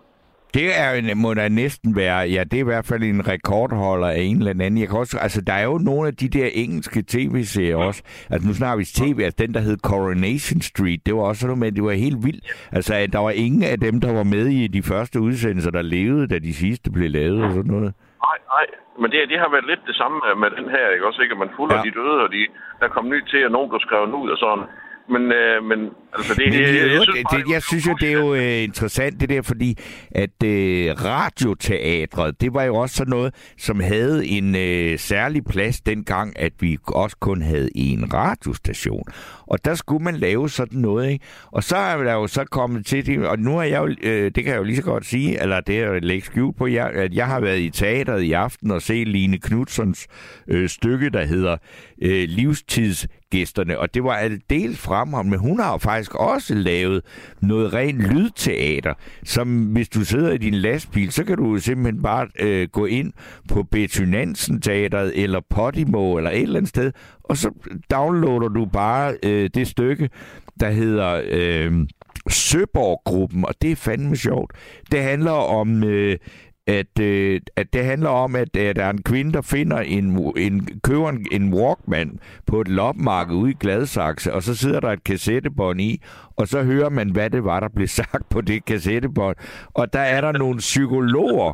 S2: Det er en, må da næsten være, ja, det er i hvert fald en rekordholder af en eller anden. Jeg kan også, altså, der er jo nogle af de der engelske tv-serier også. Altså, nu snakker vi tv, altså den, der hed Coronation Street, det var også noget med, det var helt vildt. Altså, der var ingen af dem, der var med i de første udsendelser, der levede, da de sidste blev lavet og sådan noget.
S6: Nej, nej. Men det, det har været lidt det samme med den her, ikke? Også ikke, at man fulder ja. de døde, og de, der kom ny til, og nogen blev skrevet ud og sådan. Men, øh, men altså det, men,
S2: jeg, jeg, synes, det, jeg synes jo, det er jo øh, interessant det der, fordi at øh, radioteatret, det var jo også sådan noget, som havde en øh, særlig plads dengang, at vi også kun havde en radiostation. Og der skulle man lave sådan noget, ikke? Og så er der jo så kommet til det, og nu er jeg jo, øh, det kan jeg jo lige så godt sige, eller det er jo lægge skjult på, jeg, at jeg har været i teateret i aften og set Line Knudsons øh, stykke, der hedder øh, Livstids gæsterne, og det var aldeles fremragende, men hun har jo faktisk også lavet noget rent lydteater, som hvis du sidder i din lastbil, så kan du simpelthen bare øh, gå ind på Betynansen Teateret eller Podimo eller et eller andet sted, og så downloader du bare øh, det stykke, der hedder øh, Søborg-gruppen, og det er fandme sjovt. Det handler om øh, at, øh, at det handler om, at, at der er en kvinde, der finder en, en køber en, en Walkman på et lopmarked ude i Gladsaxe, og så sidder der et kassettebånd i, og så hører man, hvad det var, der blev sagt på det kassettebånd. Og der er der nogle psykologer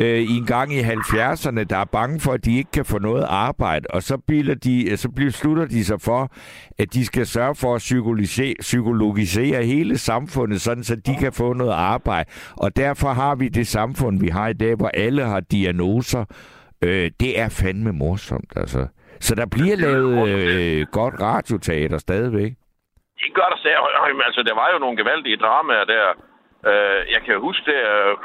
S2: øh, i en gang i 70'erne, der er bange for, at de ikke kan få noget arbejde, og så, øh, bliver de, så beslutter de sig for, at de skal sørge for at psykologisere, psykologisere hele samfundet, sådan så de kan få noget arbejde. Og derfor har vi det samfund, vi har i dag, hvor alle har diagnoser. Øh, det er fandme morsomt, altså. Så der bliver lavet øh, godt radioteater stadigvæk
S6: de gør der sær. Altså, der var jo nogle gevaldige dramaer der. Uh, jeg kan huske det,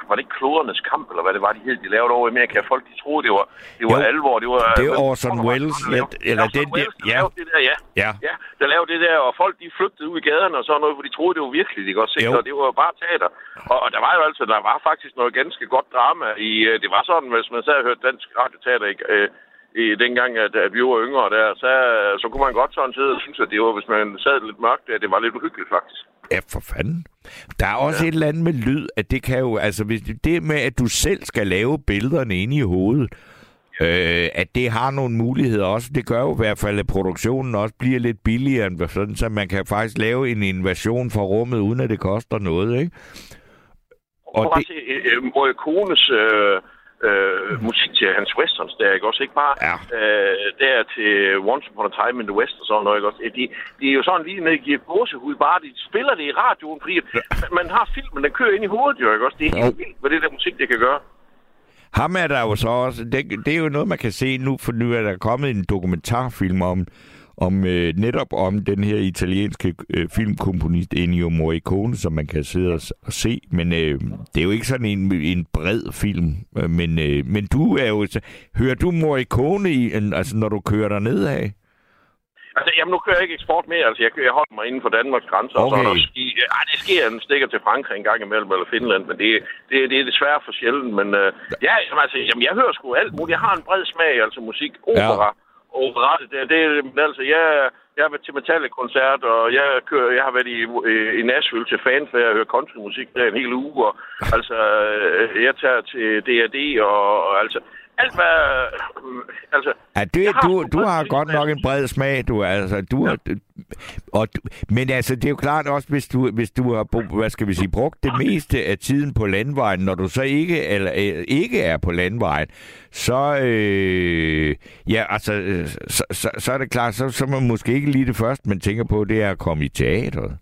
S6: var det ikke klodernes kamp, eller hvad det var, de hed, de lavede over i Amerika. Folk, de troede, det var, det var jo, alvor. Det var,
S2: det var Orson Welles. Lidt, eller
S6: det, Welles, der ja. det der, ja. ja. ja. der lavede det der, og folk, de flygtede ud i gaderne og sådan noget, for de troede, det var virkelig, de godt set, og det var bare teater. Og, og, der var jo altså, der var faktisk noget ganske godt drama i, uh, det var sådan, hvis man sad og hørte dansk radioteater, uh, i dengang, at, at vi var yngre der, så, så kunne man godt sådan sidde og synes, at det var, hvis man sad lidt mørkt der, det var lidt uhyggeligt faktisk.
S2: Ja, for fanden. Der er også ja. et eller andet med lyd, at det kan jo, altså hvis det med, at du selv skal lave billederne inde i hovedet, øh, at det har nogle muligheder også. Det gør jo i hvert fald, at produktionen også bliver lidt billigere, end sådan, så man kan faktisk lave en invasion fra rummet, uden at det koster noget, ikke?
S6: Og, og det... øh, Kones øh, øh, musik til hans westerns der, ikke også? Ikke bare ja. øh, der til Once Upon a Time in the West og sådan noget, ikke også? De, de er jo sådan lige med at give gåsehud, bare de spiller det i radioen, fordi ja. man har filmen, den kører ind i hovedet, jo, ikke også? Det er helt vildt, hvad det der musik, det kan gøre.
S2: Ham er der jo så også, det, det er jo noget, man kan se nu, for nu er der kommet en dokumentarfilm om, om øh, netop om den her italienske øh, filmkomponist Ennio Morricone, som man kan sidde og, og se. Men øh, det er jo ikke sådan en, en bred film. Øh, men, øh, men du er jo... Hører du Morricone i, en, altså, når du kører der nedad?
S6: Altså, jamen, nu kører jeg ikke eksport mere. Altså, jeg, jeg holder mig inden for Danmarks grænser. Okay. Og så ski. Ej, det sker, den stikker til Frankrig en gang imellem, eller Finland, men det, det, det er desværre for sjældent. Men øh, ja, altså, jamen, jeg hører sgu alt muligt. Jeg har en bred smag, altså musik, opera, ja operette der. Det, det, altså, jeg, jeg har været til Metallica-koncert, og jeg, kører, jeg har været i, i Nashville til fanfare og hører countrymusik der en hel uge. Og, altså, øh, jeg tager til D&D og, og altså, alt hvad... Altså,
S2: ja, det, har du, du har godt nok en bred smag, du altså. Du, ja. og, men altså, det er jo klart også, hvis du, hvis du har, hvad skal vi sige, brugt det meste af tiden på landvejen, når du så ikke, eller, øh, ikke er på landvejen, så, øh, ja, altså, øh, så, så, så er det klart, så, så er man måske ikke lige det første, man tænker på, det er at komme i teateret.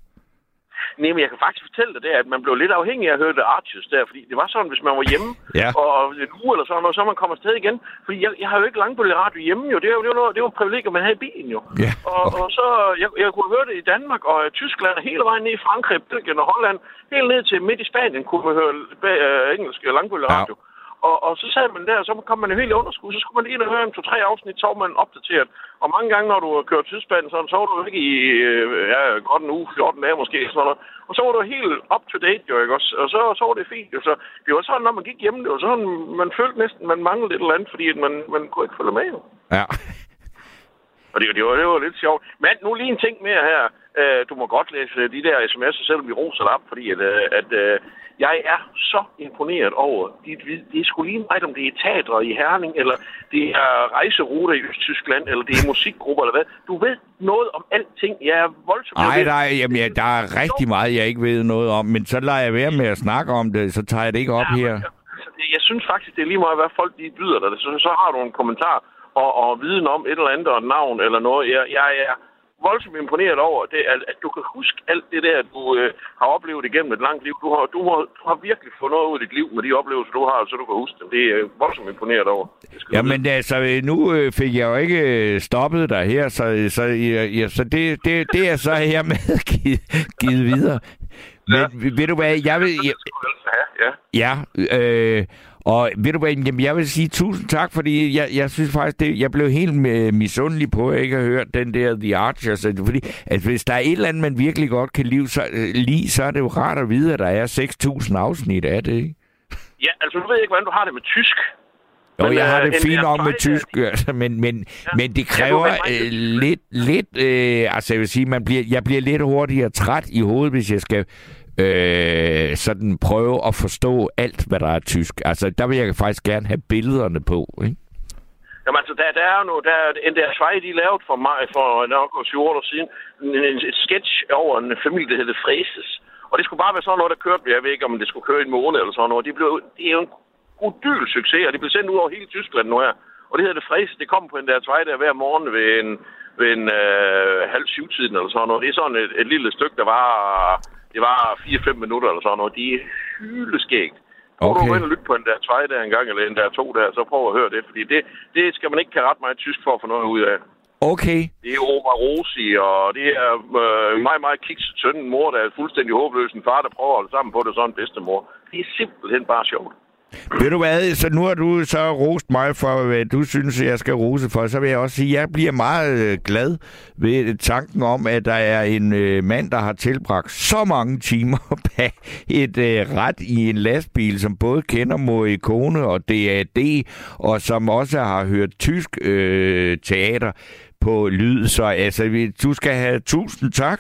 S6: Nej, men jeg kan faktisk fortælle dig det, at man blev lidt afhængig af at høre The Arches der, fordi det var sådan, hvis man var hjemme ja. og en uge eller sådan noget, så man kommer afsted igen. Fordi jeg, jeg har jo ikke langbølge radio hjemme jo. Det jo, det jo, noget, det jo en privilegium, man har i bilen jo. Ja. Og, og, så, jeg, jeg kunne høre det i Danmark og i Tyskland, hele vejen ned i Frankrig, Belgien og Holland, helt ned til midt i Spanien kunne man høre uh, engelsk langbølge radio. Ja. Og, og så sad man der, og så kom man jo helt i underskud. Så skulle man lige ind og høre en to-tre afsnit, så var man opdateret. Og mange gange, når du kører tidsspanden, så så du ikke i øh, ja, godt en uge, 14 dage måske, sådan noget. Og så var du helt up to date, jo, ikke også? Og så, så var det fint, jo. Så det var sådan, når man gik hjem, det var sådan, man følte næsten, man manglede et eller andet, fordi man, man kunne ikke følge med, jo.
S2: Ja.
S6: Og det, det, var, det var lidt sjovt. Men nu lige en ting mere her. Uh, du må godt læse de der sms'er, selvom vi roser op, fordi at, uh, at uh, jeg er så imponeret over vid. Det er sgu lige meget, om det er teatre i Herning, eller det er rejseruter i Østtyskland, eller det er musikgrupper, eller hvad. Du ved noget om alting. Jeg er voldsomt...
S2: Nej, er, jamen, ja, der er rigtig meget, jeg ikke ved noget om, men så lader jeg være med at snakke om det, så tager jeg det ikke op ja, her. Jeg,
S6: altså, jeg synes faktisk, det er lige meget, hvad folk de byder dig. Så, så har du en kommentar og, og viden om et eller andet og et navn eller noget. Jeg, jeg er voldsomt imponeret over, det, at, at du kan huske alt det der, du øh, har oplevet igennem et langt liv. Du har, du, har, du har virkelig fået noget ud af dit liv med de oplevelser, du har, så du kan huske dem. Det er øh, voldsomt imponeret over.
S2: Jamen altså, nu øh, fik jeg jo ikke øh, stoppet dig her, så, så, ja, så det, det, det er så hermed givet, givet videre. Men ja. ved du hvad, jeg vil...
S6: Ja,
S2: ja øh, Og ved du hvad, jamen, jeg vil sige tusind tak, fordi jeg, jeg synes faktisk, det, jeg blev helt misundelig på, at jeg ikke har hørt den der The Archers. Fordi at hvis der er et eller andet, man virkelig godt kan lide, så, øh, lide, så er det jo rart at vide, at der er 6.000 afsnit af det, ikke?
S6: Ja, altså du ved ikke, hvordan du har det med tysk.
S2: Jo, men, jeg har øh, det fint nok med tysk, altså, men, men, ja. men det kræver øh, lidt, lidt øh, altså jeg vil sige, man bliver, jeg bliver lidt hurtigere træt i hovedet, hvis jeg skal øh, sådan prøve at forstå alt, hvad der er tysk. Altså, der vil jeg faktisk gerne have billederne på, ikke?
S6: Jamen altså, der, der er jo der en der svej, de lavede for mig for nok 7 år siden, en, et sketch over en familie, der hedder Fræses. Og det skulle bare være sådan noget, der kørte, jeg ved ikke, om det skulle køre en måned eller sådan noget. Det, blev, det er jo en udyl succes, og det blev sendt ud over hele Tyskland nu her. Og det hedder det Fræses, det kom på en der svej der hver morgen ved en, ved en øh, halv syv-tiden eller sådan noget. Det er sådan et, et lille stykke, der var det var 4-5 minutter eller sådan noget. De er hyldeskægt. Okay. du at lytte på en der tvej der en gang, eller en der to der, så prøv at høre det. Fordi det, det skal man ikke kan ret meget tysk for at få noget ud af.
S2: Okay.
S6: Det er Oma Rosi, og det er øh, meget, meget kikset søn, en mor, der er fuldstændig håbløs, en far, der prøver at holde sammen på det, sådan en bedstemor. Det er simpelthen bare sjovt.
S2: Ved du hvad, så nu har du så rost mig for, hvad du synes, jeg skal rose for. Så vil jeg også sige, at jeg bliver meget øh, glad ved tanken om, at der er en øh, mand, der har tilbragt så mange timer bag et øh, ret i en lastbil, som både kender Morricone og DAD, og som også har hørt tysk øh, teater på lyd. Så altså, du skal have tusind tak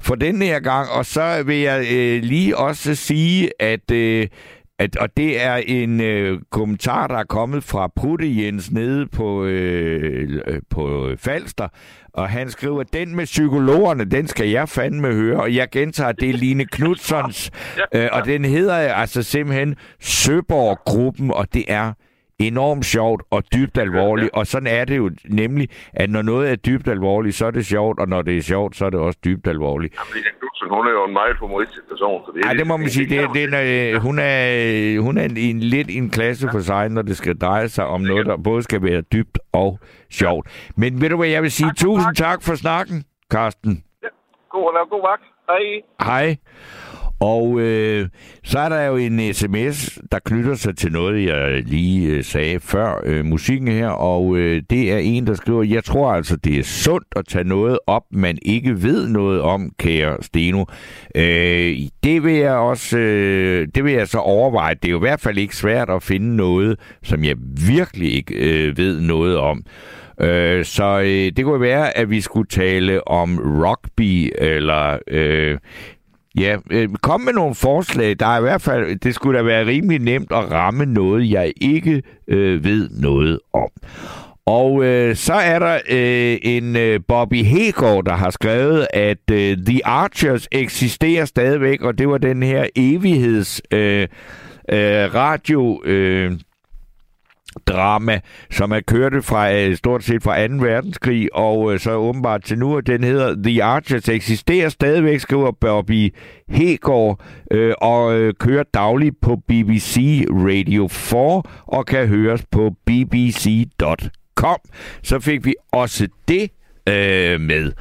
S2: for den her gang. Og så vil jeg øh, lige også sige, at øh, at, og det er en øh, kommentar, der er kommet fra Prutte Jens nede på, øh på Falster, og han skriver, den med psykologerne, den skal jeg fandme høre, og jeg gentager, det er Line Knudsons, øh, og den hedder altså simpelthen Søborg-gruppen, og det er enormt sjovt og dybt alvorligt. Og sådan er det jo nemlig, at når noget er dybt alvorligt, så er det sjovt, og når det er sjovt, så er det også dybt alvorligt.
S6: Jamen, Knudsen, hun er jo en meget humoristisk person. Så det,
S2: Ej, det må man sige. Det, det, det, er, hun er, hun er en, lidt en klasse for sig, når det skal dreje sig om noget, der både skal være dybt og sjovt. Men ved du hvad, jeg vil sige tusind tak for snakken, Karsten.
S6: Ja, god, god vagt. Hej.
S2: Hej. Og øh, så er der jo en sms, der knytter sig til noget, jeg lige øh, sagde før øh, musikken her, og øh, det er en, der skriver, jeg tror altså, det er sundt at tage noget op, man ikke ved noget om, kære Steno. Øh, det vil jeg også, øh, det vil jeg så overveje. Det er jo i hvert fald ikke svært at finde noget, som jeg virkelig ikke øh, ved noget om. Øh, så øh, det kunne være, at vi skulle tale om rugby, eller øh, Ja, øh, kom med nogle forslag. Der er i hvert fald, det skulle da være rimelig nemt at ramme noget, jeg ikke øh, ved noget om. Og øh, så er der øh, en øh, Bobby Hegård, der har skrevet, at øh, The Archers eksisterer stadigvæk, og det var den her evigheds øh, øh, radio... Øh, drama, som er kørte fra øh, stort set fra 2. verdenskrig, og øh, så åbenbart til nu, den hedder The Archers, eksisterer stadigvæk, skriver Bobby Hegård, øh, og øh, kører dagligt på BBC Radio 4, og kan høres på bbc.com. Så fik vi også det øh, med.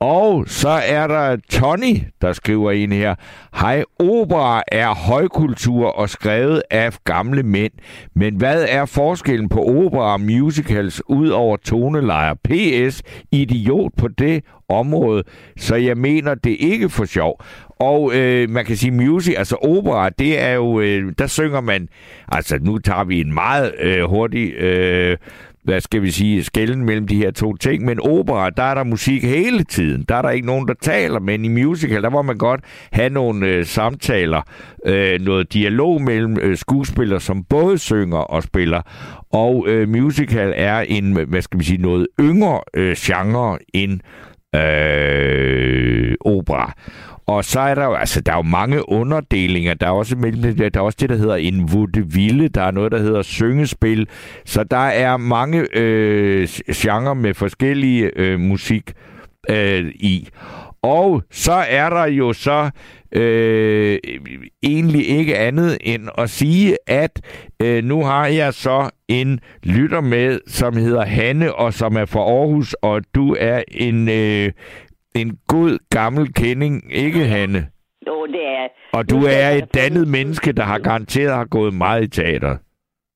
S2: Og så er der Tony, der skriver ind her. Hej, opera er højkultur og skrevet af gamle mænd. Men hvad er forskellen på opera og musicals ud over tonelejer? PS, idiot på det område, så jeg mener det ikke for sjov. Og øh, man kan sige music, altså opera, det er jo, øh, der synger man, altså nu tager vi en meget øh, hurtig øh, hvad skal vi sige, skælden mellem de her to ting. Men opera, der er der musik hele tiden. Der er der ikke nogen, der taler. Men i musical, der må man godt have nogle øh, samtaler, øh, noget dialog mellem øh, skuespillere, som både synger og spiller. Og øh, musical er en, hvad skal vi sige, noget yngre øh, genre end øh, opera. Og så er der jo, altså, der er jo mange underdelinger. Der er også, der er også det, der hedder en vaudeville. Der er noget, der hedder syngespil. Så der er mange øh, genrer med forskellige øh, musik øh, i. Og så er der jo så øh, egentlig ikke andet end at sige, at øh, nu har jeg så en lytter med, som hedder Hanne, og som er fra Aarhus, og du er en øh, en god gammel kending, ikke Hanne?
S7: Jo, det er.
S2: Og du er et dannet menneske, der har garanteret har gået meget i teater.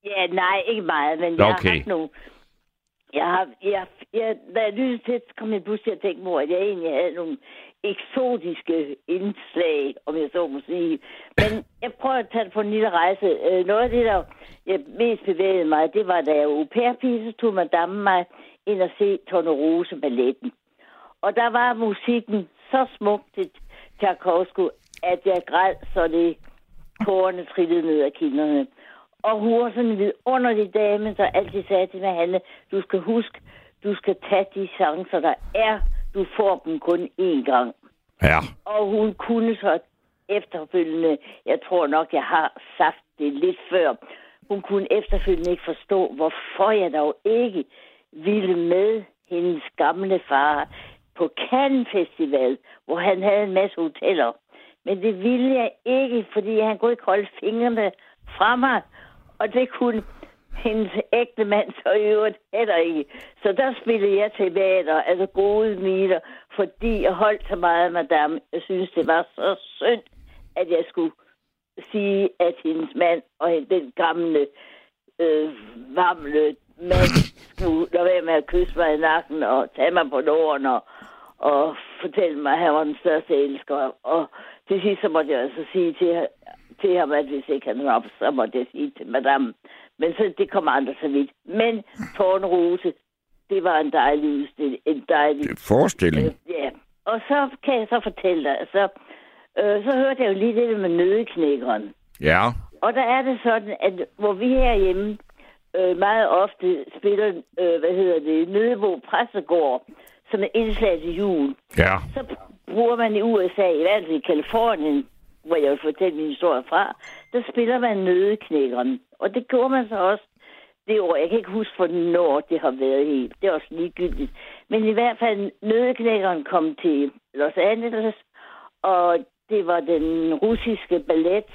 S7: Ja, nej, ikke meget, men jeg okay. har haft nogle... Jeg har, jeg, jeg, da jeg lyttede til, kom jeg pludselig tænke på, at jeg egentlig havde nogle eksotiske indslag, om jeg så må sige. Men jeg prøver at tage det på en lille rejse. Øh, noget af det, der jeg mest bevægede mig, det var, da jeg var au så tog madame mig ind og se Tornerose balletten. Og der var musikken så smukt til Tchaikovsky, at jeg græd, så det tårerne trillede ned af kinderne. Og hun var sådan en vidunderlig dame, der altid sagde til mig, Hanne, du skal huske, du skal tage de chancer, der er. Du får dem kun én gang.
S2: Ja.
S7: Og hun kunne så efterfølgende, jeg tror nok, jeg har sagt det lidt før, hun kunne efterfølgende ikke forstå, hvorfor jeg dog ikke ville med hendes gamle far på Cannes Festival, hvor han havde en masse hoteller. Men det ville jeg ikke, fordi han kunne ikke holde fingrene fra mig. Og det kunne hendes ægte mand så i øvrigt heller ikke. Så der spillede jeg teater, altså gode miler, fordi jeg holdt så meget, af madame. Jeg synes, det var så synd, at jeg skulle sige, at hendes mand og den gamle øh, varmle mand skulle lade være med at kysse mig i nakken og tage mig på låren og, og fortælle mig, at han var den største elsker. Og til sidst så måtte jeg altså sige til, til ham, at hvis ikke han var så måtte jeg sige til madame. Men så, det kommer aldrig så vidt. Men Tårnrose, det var en dejlig udstilling. En dejlig...
S2: Forestilling. Øh,
S7: ja. Og så kan jeg så fortælle dig, så, øh, så hørte jeg jo lige det med nødeknækkeren.
S2: Ja.
S7: Og der er det sådan, at hvor vi herhjemme øh, meget ofte spiller, øh, hvad hedder det, Nødebo Præstegård, som er indslag til jul.
S2: Ja.
S7: Så bruger man i USA, i hvert fald i Kalifornien, hvor jeg vil fortælle min historie fra, der spiller man nødeknækkeren. Og det gjorde man så også det år. Jeg kan ikke huske, hvornår det har været helt. Det er også ligegyldigt. Men i hvert fald, nødeknækkeren kom til Los Angeles, og det var den russiske ballet.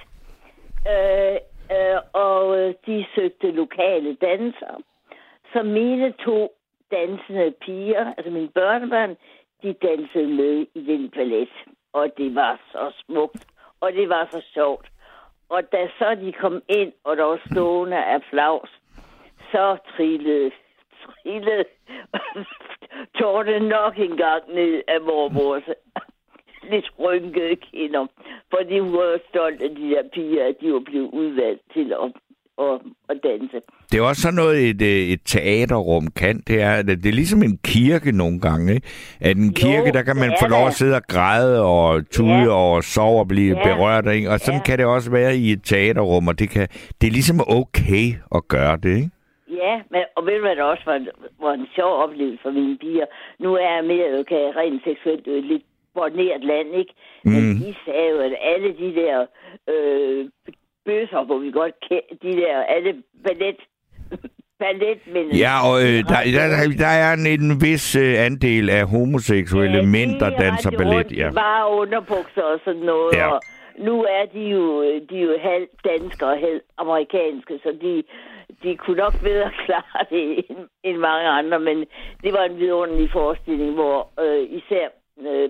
S7: Øh, øh, og de søgte lokale dansere. Så mine to dansende piger, altså mine børnebørn, de dansede med i den ballet. Og det var så smukt, og det var så sjovt. Og da så de kom ind, og der var stående applaus, så trillede, trillede tårne nok en gang ned af mormors lidt rynkede kinder. Fordi hun var stolt af de der piger, at de var blevet udvalgt til at og, og danse.
S2: Det er også sådan noget, et, øh, et teaterrum kan. Det er, det er ligesom en kirke nogle gange. Ikke? At en kirke, jo, der kan man få lov at sidde og græde og tude ja. og sove og blive ja. berørt. Ikke? Og sådan ja. kan det også være i et teaterrum, og det, kan, det er ligesom okay at gøre det. Ikke?
S7: Ja, men, og ved du hvad, det også var, var en sjov oplevelse for mine piger. Nu er jeg mere, okay, rent seksuelt lidt borneret land, ikke? Men mm. de sagde jo, at alle de der øh, bøsser, hvor vi godt kender de der, alle ballet, balletmænd.
S2: Ja, og øh, der, der, der er en, en vis øh, andel af homoseksuelle ja, mænd, der danser ballet. Ja,
S7: bare underbukser og sådan noget. Ja. Og nu er de jo, de er jo halv danske og halv amerikanske, så de, de kunne nok bedre klare det end, end mange andre, men det var en vidunderlig forestilling, hvor øh, især øh,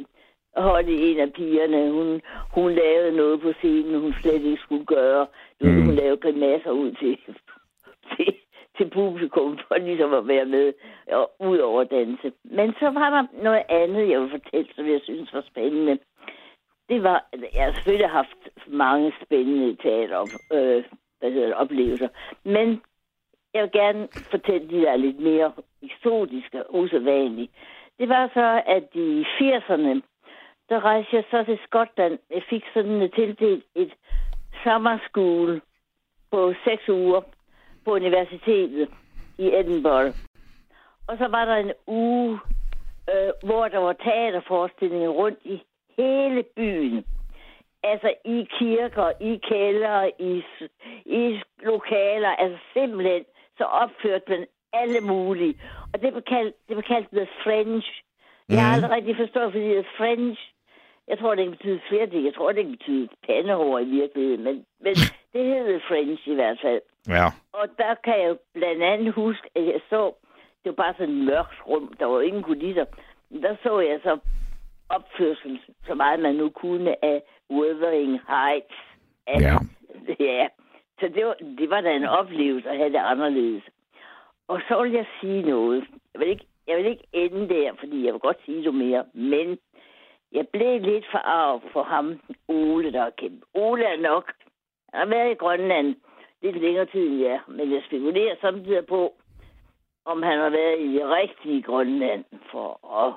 S7: Holly, en af pigerne, hun, hun lavede noget på scenen, hun slet ikke skulle gøre. Nu, mm. Hun lavede grimasser ud til, til, til publikum, for ligesom at være med, og ud over danse. Men så var der noget andet, jeg vil fortælle, som jeg synes var spændende. Det var, jeg har selvfølgelig haft mange spændende teater, øh, hvad hedder det, oplevelser. Men jeg vil gerne fortælle de der lidt mere eksotiske og usædvanlige. Det var så, at i 80'erne, der rejste jeg så til Skotland. Jeg fik sådan et tildelt et summer school på seks uger på universitetet i Edinburgh. Og så var der en uge, øh, hvor der var teaterforestillinger rundt i hele byen. Altså i kirker, i kælder, i, i lokaler. Altså simpelthen, så opførte man alle mulige. Og det blev kaldt, det blev kaldt The French. Jeg har mhm. aldrig rigtig forstået, fordi The French, jeg tror, det ikke betyder flere ting. Jeg tror, det ikke betyder pandehår i virkeligheden. Men, men det hedder French i hvert fald.
S2: Ja.
S7: Og der kan jeg blandt andet huske, at jeg så, det var bare sådan et mørkt rum. Der var ingen kulisser. Men der så jeg så opførsel, så meget man nu kunne af Wuthering Heights. Af,
S2: ja.
S7: Ja, Så det var, det var da en oplevelse at have det anderledes. Og så vil jeg sige noget. Jeg vil ikke, jeg vil ikke ende der, fordi jeg vil godt sige noget mere. Men jeg blev lidt forarvet for ham, Ole, der er kæmpe. Ole er nok. Han har været i Grønland lidt længere tid ja. Men jeg spekulerer samtidig på, om han har været i det rigtige Grønland for at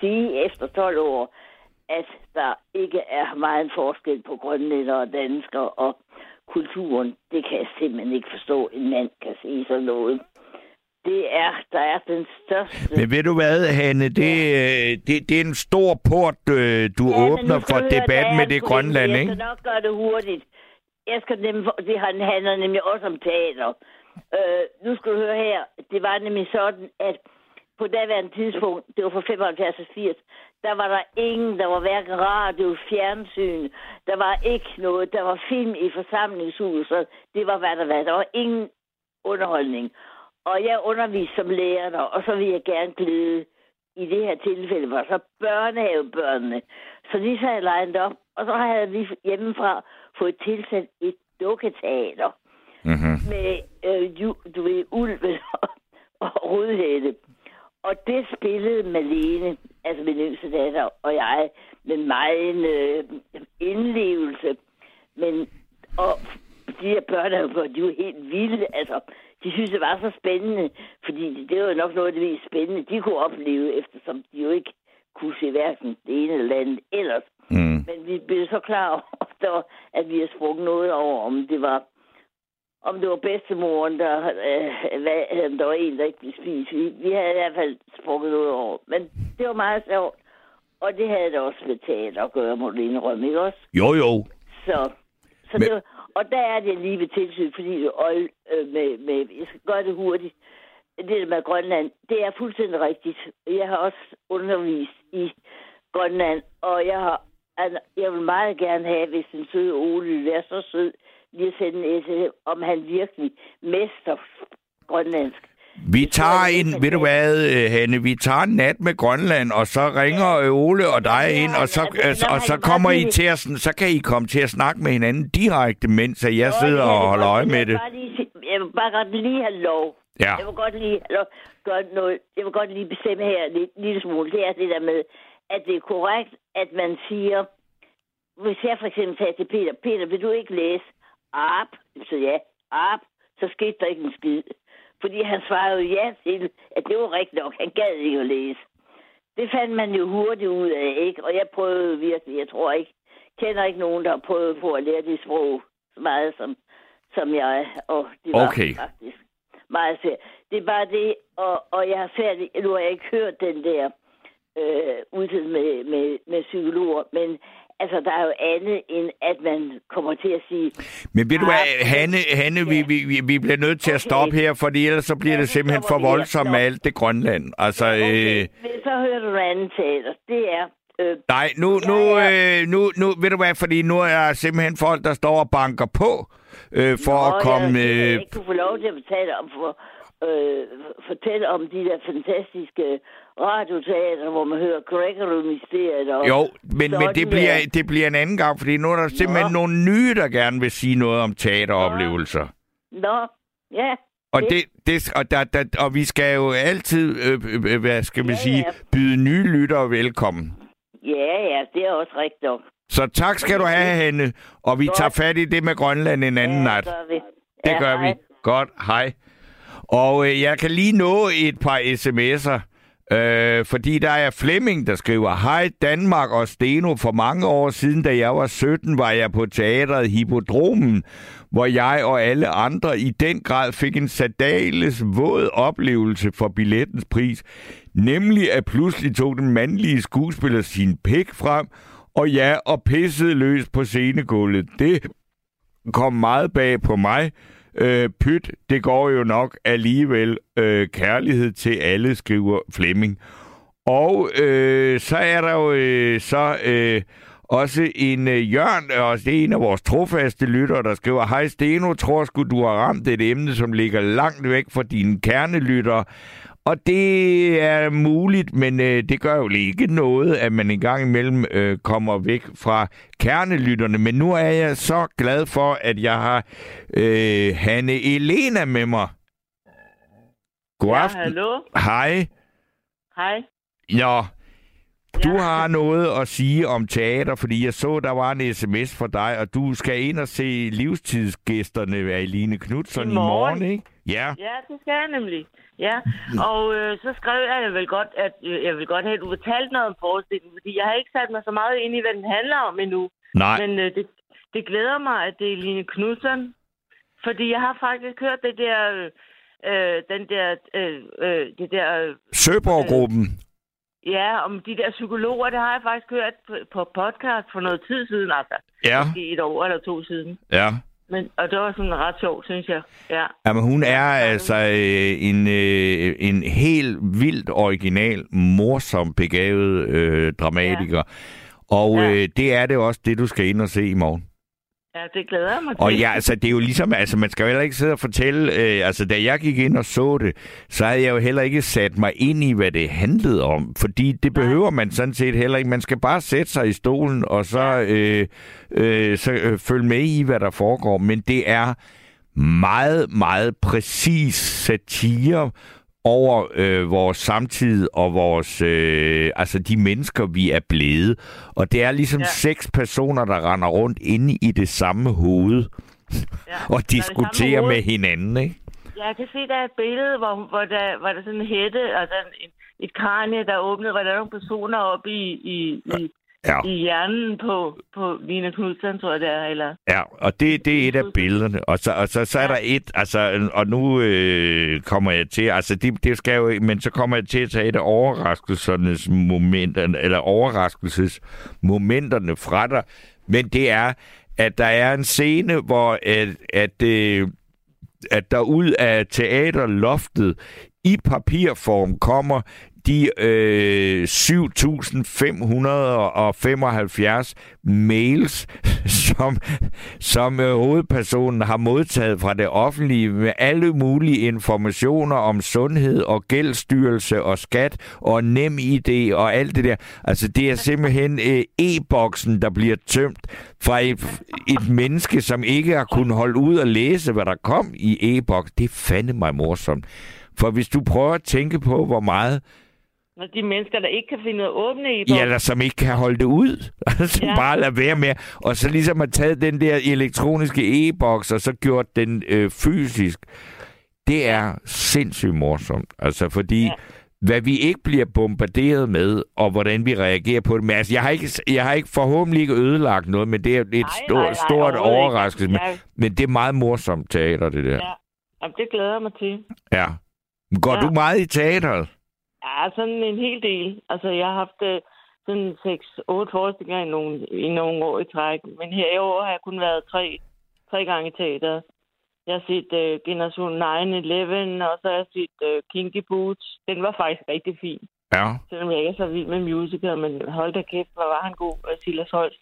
S7: sige efter 12 år, at der ikke er meget forskel på grønlænder og danskere, og kulturen, det kan jeg simpelthen ikke forstå, en mand kan sige sådan noget. Det er, der er den største...
S2: Men ved du hvad, Hanne, det, ja. Øh, det, det er en stor port, øh, du ja, åbner for debatten med det Grønland, ikke?
S7: Jeg skal nok gøre det hurtigt. Jeg skal nemlig, det handler nemlig også om teater. Øh, nu skal du høre her, det var nemlig sådan, at på daværende tidspunkt, det var fra 75 til 80, der var der ingen, der var hverken radio, fjernsyn, der var ikke noget, der var film i forsamlingshuset, det var hvad der var. Der var ingen underholdning. Og jeg underviste som lærer, og så vil jeg gerne glæde i det her tilfælde var så børnehavebørnene. Så de sad legnet op, og så havde vi hjemmefra fået tilsat et dukketeater. Mm-hmm. Med, øh, du ved, ulven og, og rødhætte. Og det spillede Malene, altså min yngste datter og jeg, med meget øh, indlevelse. Men, og de her børn, de var helt vilde. Altså, de synes, det var så spændende, fordi det var nok noget af det mest spændende, de kunne opleve, eftersom de jo ikke kunne se hverken det ene eller andet ellers. Mm. Men vi blev så klar over, at vi har sprunget noget over, om det var om det var bedstemoren, der, øh, hvad, der var en, der ikke blev spist. Vi, vi havde i hvert fald sprunget noget over. Men det var meget sjovt. Og det havde det også med teater at gøre, må du indrømme, ikke også?
S2: Jo, jo.
S7: Så, så Men... det var, og der er det lige ved tilsyn, fordi det øl, øh, med, med, jeg skal gøre det hurtigt. Det der med Grønland, det er fuldstændig rigtigt. Jeg har også undervist i Grønland, og jeg har altså, jeg vil meget gerne have, hvis den søde Ole vil være så sød, lige at sende en om han virkelig mester grønlandsk.
S2: Vi tager en, ved du hvad, øh, Hanne, vi tager en nat med Grønland, og så ringer. Ole og dig ja, ind, og så, altså, og så kommer I til at, så kan I komme til at snakke med hinanden direkte, mens jeg sidder og holder øje med det.
S7: Jeg vil bare godt lige have lov. Ja. Jeg vil godt lige lov, gøre noget. Jeg vil godt lige bestemme her lidt lille smule. Det er det der med, at det er korrekt, at man siger, hvis jeg for eksempel sagde til Peter, Peter, vil du ikke læse? Arp, så ja, Arp, så skete der ikke en skid. Fordi han svarede jo ja til, at det var rigtigt nok. Han gad ikke at læse. Det fandt man jo hurtigt ud af, ikke? Og jeg prøvede virkelig, jeg tror ikke, kender ikke nogen, der har prøvet på at lære det sprog så meget som, som jeg. Og det var okay. faktisk meget svært. Det er bare det, og, og jeg har færdig, nu har jeg ikke hørt den der øh, udtid med, med, med psykologer, men Altså, der er jo andet end, at man kommer til at sige...
S2: Men ved du hvad, Hanne, Hanne ja. vi, vi, vi bliver nødt til okay. at stoppe her, for ellers så bliver ja, det simpelthen for voldsomt med alt det Grønland. Altså, ja, okay.
S7: øh... Så hører du noget andet teater. Det er...
S2: Øh, Nej, nu, nu, øh, nu, nu, ved du hvad, fordi nu er der simpelthen folk, der står og banker på, øh, for Nå, at komme...
S7: Jeg, jeg ikke kunne få lov til at betale om for, øh, fortælle om de der fantastiske radioteater, hvor man hører Gregory-mysteriet. Og
S2: jo, men, men det, bliver, det bliver en anden gang, fordi nu er der simpelthen Nå. nogle nye, der gerne vil sige noget om teateroplevelser.
S7: Nå, ja.
S2: Og, det, det, og, der, der, og vi skal jo altid, øh, øh, hvad skal man ja, sige, ja. byde nye lyttere velkommen.
S7: Ja, ja, det er også rigtigt.
S2: Så tak skal du have, Henne. Og vi Godt. tager fat i det med Grønland en anden ja, nat. Det gør vi. Det ja, gør hej. vi. Godt, hej. Og øh, jeg kan lige nå et par sms'er. Øh, fordi der er Flemming, der skriver, Hej Danmark og Steno. For mange år siden, da jeg var 17, var jeg på teatret Hippodromen, hvor jeg og alle andre i den grad fik en sadales våd oplevelse for billettens pris. Nemlig at pludselig tog den mandlige skuespiller sin pik frem, og ja, og pissede løs på scenegulvet. Det kom meget bag på mig, Øh, pyt, det går jo nok alligevel øh, kærlighed til alle, skriver Flemming. Og øh, så er der jo øh, så øh, også en øh, Jørn, og det er en af vores trofaste lyttere, der skriver, Hej Steno, tror sgu du har ramt et emne, som ligger langt væk fra dine kernelyttere. Og det er muligt, men øh, det gør jo ikke noget, at man en gang imellem øh, kommer væk fra kernelytterne. Men nu er jeg så glad for, at jeg har øh, Hanne Elena med mig. God aften.
S8: Ja, hallo.
S2: Hej.
S8: Hej.
S2: Ja, du ja. har noget at sige om teater, fordi jeg så, der var en sms for dig, og du skal ind og se livstidsgæsterne af Eline Knudsen i morgen. i morgen, ikke?
S8: Ja. Ja, det skal jeg nemlig. Ja, og øh, så skrev jeg, vil godt, at øh, jeg vil godt have, at du fortalte noget om forestillingen, fordi jeg har ikke sat mig så meget ind i, hvad den handler om endnu.
S2: Nej.
S8: Men øh, det, det glæder mig, at det er Line Knudsen, fordi jeg har faktisk hørt det der, øh, den der, øh, øh, det der... Øh,
S2: Søborg-gruppen.
S8: Øh, ja, om de der psykologer, det har jeg faktisk hørt på, på podcast for noget tid siden, altså.
S2: Ja.
S8: Måske et år eller to siden.
S2: Ja.
S8: Men, og det var sådan ret sjovt, synes jeg. Ja.
S2: Jamen, hun er altså øh, en, øh, en helt vildt original, morsom, begavet øh, dramatiker. Ja. Og ja. øh, det er det også det, du skal ind og se i morgen.
S8: Ja, det glæder jeg mig til.
S2: Og ja, altså, det er jo ligesom, altså, man skal jo heller ikke sidde og fortælle, øh, altså, da jeg gik ind og så det, så havde jeg jo heller ikke sat mig ind i, hvad det handlede om, fordi det Nej. behøver man sådan set heller ikke. Man skal bare sætte sig i stolen, og så, øh, øh, så øh, følge med i, hvad der foregår. Men det er meget, meget præcis satire over øh, vores samtid og vores øh, altså de mennesker, vi er blevet. Og det er ligesom ja. seks personer, der render rundt inde i det samme hoved ja. og diskuterer med hinanden, ikke?
S8: Ja, jeg kan se, der er et billede, hvor, hvor, der, hvor der er sådan en hætte, altså en, et kranie, der er åbnet, hvor der er nogle personer oppe i, i, i ja. i hjernen på, på Line Knudsen, tror jeg det er. Eller...
S2: Ja, og det, det er et af billederne. Og så, og så, så er ja. der et, altså, og nu øh, kommer jeg til, altså det, det skal jo, men så kommer jeg til at tage et af overraskelsernes momenter, eller overraskelsesmomenterne fra dig. Men det er, at der er en scene, hvor at, at, øh, at der ud af teaterloftet i papirform kommer de øh, 7.575 mails, som, som øh, hovedpersonen har modtaget fra det offentlige med alle mulige informationer om sundhed og gældstyrelse og skat og nem ID og alt det der. Altså det er simpelthen øh, e-boksen, der bliver tømt fra et, et menneske, som ikke har kunnet holde ud og læse, hvad der kom i e-boks. Det er fandme mig morsomt. For hvis du prøver at tænke på, hvor meget
S8: når de mennesker, der ikke kan finde noget åbne i
S2: Ja, eller som ikke kan holde det ud. som ja. bare lader være med. Og så ligesom har taget den der elektroniske e-boks, og så gjort den øh, fysisk. Det er sindssygt morsomt. Altså, fordi... Ja hvad vi ikke bliver bombarderet med, og hvordan vi reagerer på det. Men altså, jeg har ikke, jeg har ikke forhåbentlig ikke ødelagt noget, men det er et nej, stort, nej, nej, stort overraskelse. Men, ja. men det er meget morsomt teater, det der.
S8: Ja, Jamen, det glæder jeg mig til.
S2: Ja. Går ja. du meget i teateret?
S8: Ja, sådan en hel del. Altså, jeg har haft øh, sådan 6-8 forestillinger i nogle, i nogle år i træk. Men her i år har jeg kun været tre, tre gange i teater. Jeg har set uh, Generation 9-11, og så har jeg set uh, Kinky Boots. Den var faktisk rigtig fin.
S2: Ja.
S8: Selvom jeg ikke er så vild med musical, men hold da kæft, hvor var han god, Silas Holst.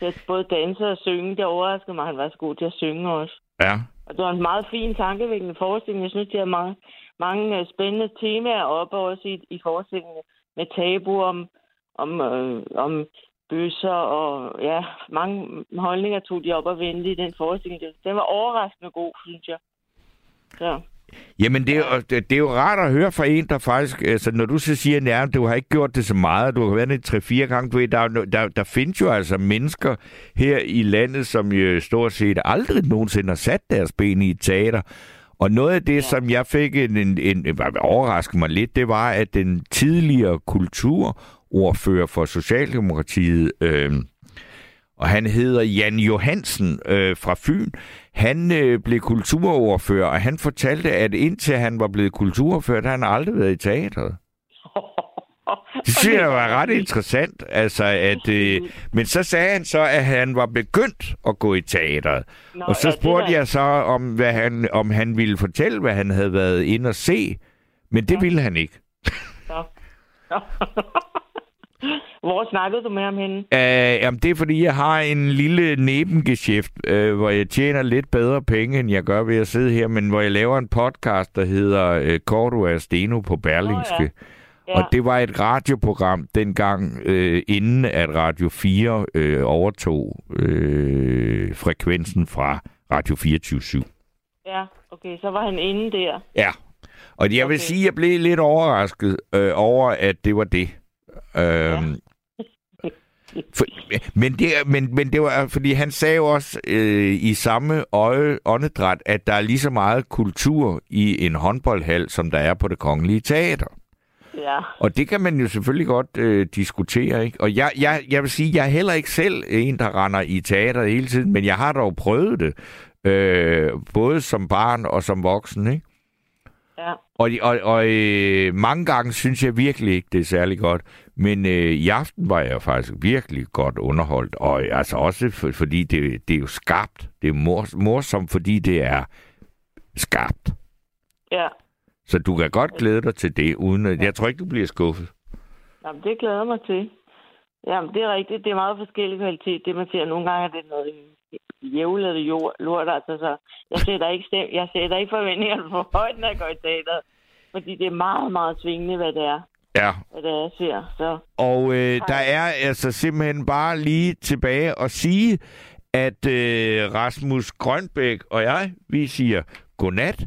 S8: Jeg både danse og synge, det overraskede mig, han var så god til at synge også.
S2: Ja.
S8: Og det var en meget fin, tankevækkende forestilling. Jeg synes, det er mange, mange øh, spændende temaer op også i, i forestillingen med tabu om, om, øh, om bøsser og ja, mange holdninger tog de op og vendte i den forestilling. Den var overraskende god, synes jeg. Så.
S2: Jamen, det er, jo, det, er jo rart at høre fra en, der faktisk... Altså, når du så siger, at du har ikke gjort det så meget, du har været det tre-fire gange, du ved, der, der, der findes jo altså mennesker her i landet, som jo stort set aldrig nogensinde har sat deres ben i et teater. Og noget af det, ja. som jeg fik en, en, en, en overraskede mig lidt, det var, at den tidligere kulturordfører for Socialdemokratiet, øh, og han hedder Jan Johansen øh, fra Fyn, han øh, blev kulturordfører, og han fortalte, at indtil han var blevet kulturordfører, der han aldrig været i teatret. Det synes jeg var ret interessant. Altså, at, øh, men så sagde han så, at han var begyndt at gå i teateret. Nå, og så spurgte jeg så, om, hvad han, om han ville fortælle, hvad han havde været inde og se. Men det ja. ville han ikke.
S8: Hvor snakkede du med ham henne?
S2: Uh, jamen, det er, fordi jeg har en lille nebengeschæft, uh, hvor jeg tjener lidt bedre penge, end jeg gør ved at sidde her, men hvor jeg laver en podcast, der hedder uh, Cordua Steno på Berlingske. Oh, ja. Ja. Og det var et radioprogram dengang, øh, inden at Radio 4 øh, overtog øh, frekvensen fra Radio 24 /7.
S8: Ja, okay, så var han inde der.
S2: Ja, og jeg okay. vil sige, at jeg blev lidt overrasket øh, over, at det var det. Øhm, for, men, det, men, men det var, fordi han sagde jo også øh, i samme øje, åndedræt, at der er lige så meget kultur i en håndboldhal, som der er på det kongelige teater.
S8: Ja.
S2: Og det kan man jo selvfølgelig godt øh, diskutere, ikke? Og jeg, jeg, jeg vil sige, jeg er heller ikke selv en, der render i teater hele tiden, men jeg har dog prøvet det, øh, både som barn og som voksen, ikke?
S8: Ja.
S2: Og, og, og øh, mange gange synes jeg virkelig ikke, det er særlig godt. Men øh, i aften var jeg faktisk virkelig godt underholdt. Og altså også for, fordi det, det er jo skarpt. Det er mors, morsomt, fordi det er skarpt.
S8: Ja.
S2: Så du kan godt glæde dig til det, uden at... Jeg tror ikke, du bliver skuffet.
S8: Jamen, det glæder mig til. Jamen, det er rigtigt. Det er meget forskellig kvalitet. Det, man ser nogle gange, er det noget jævlet jord, lort. Altså, så jeg sætter ikke, stem, jeg sætter ikke forventningerne for højt, når jeg går i teater. Fordi det er meget, meget svingende, hvad det er.
S2: Ja.
S8: Hvad det er, jeg ser. Så.
S2: Og øh, der er altså simpelthen bare lige tilbage at sige, at øh, Rasmus Grønbæk og jeg, vi siger godnat.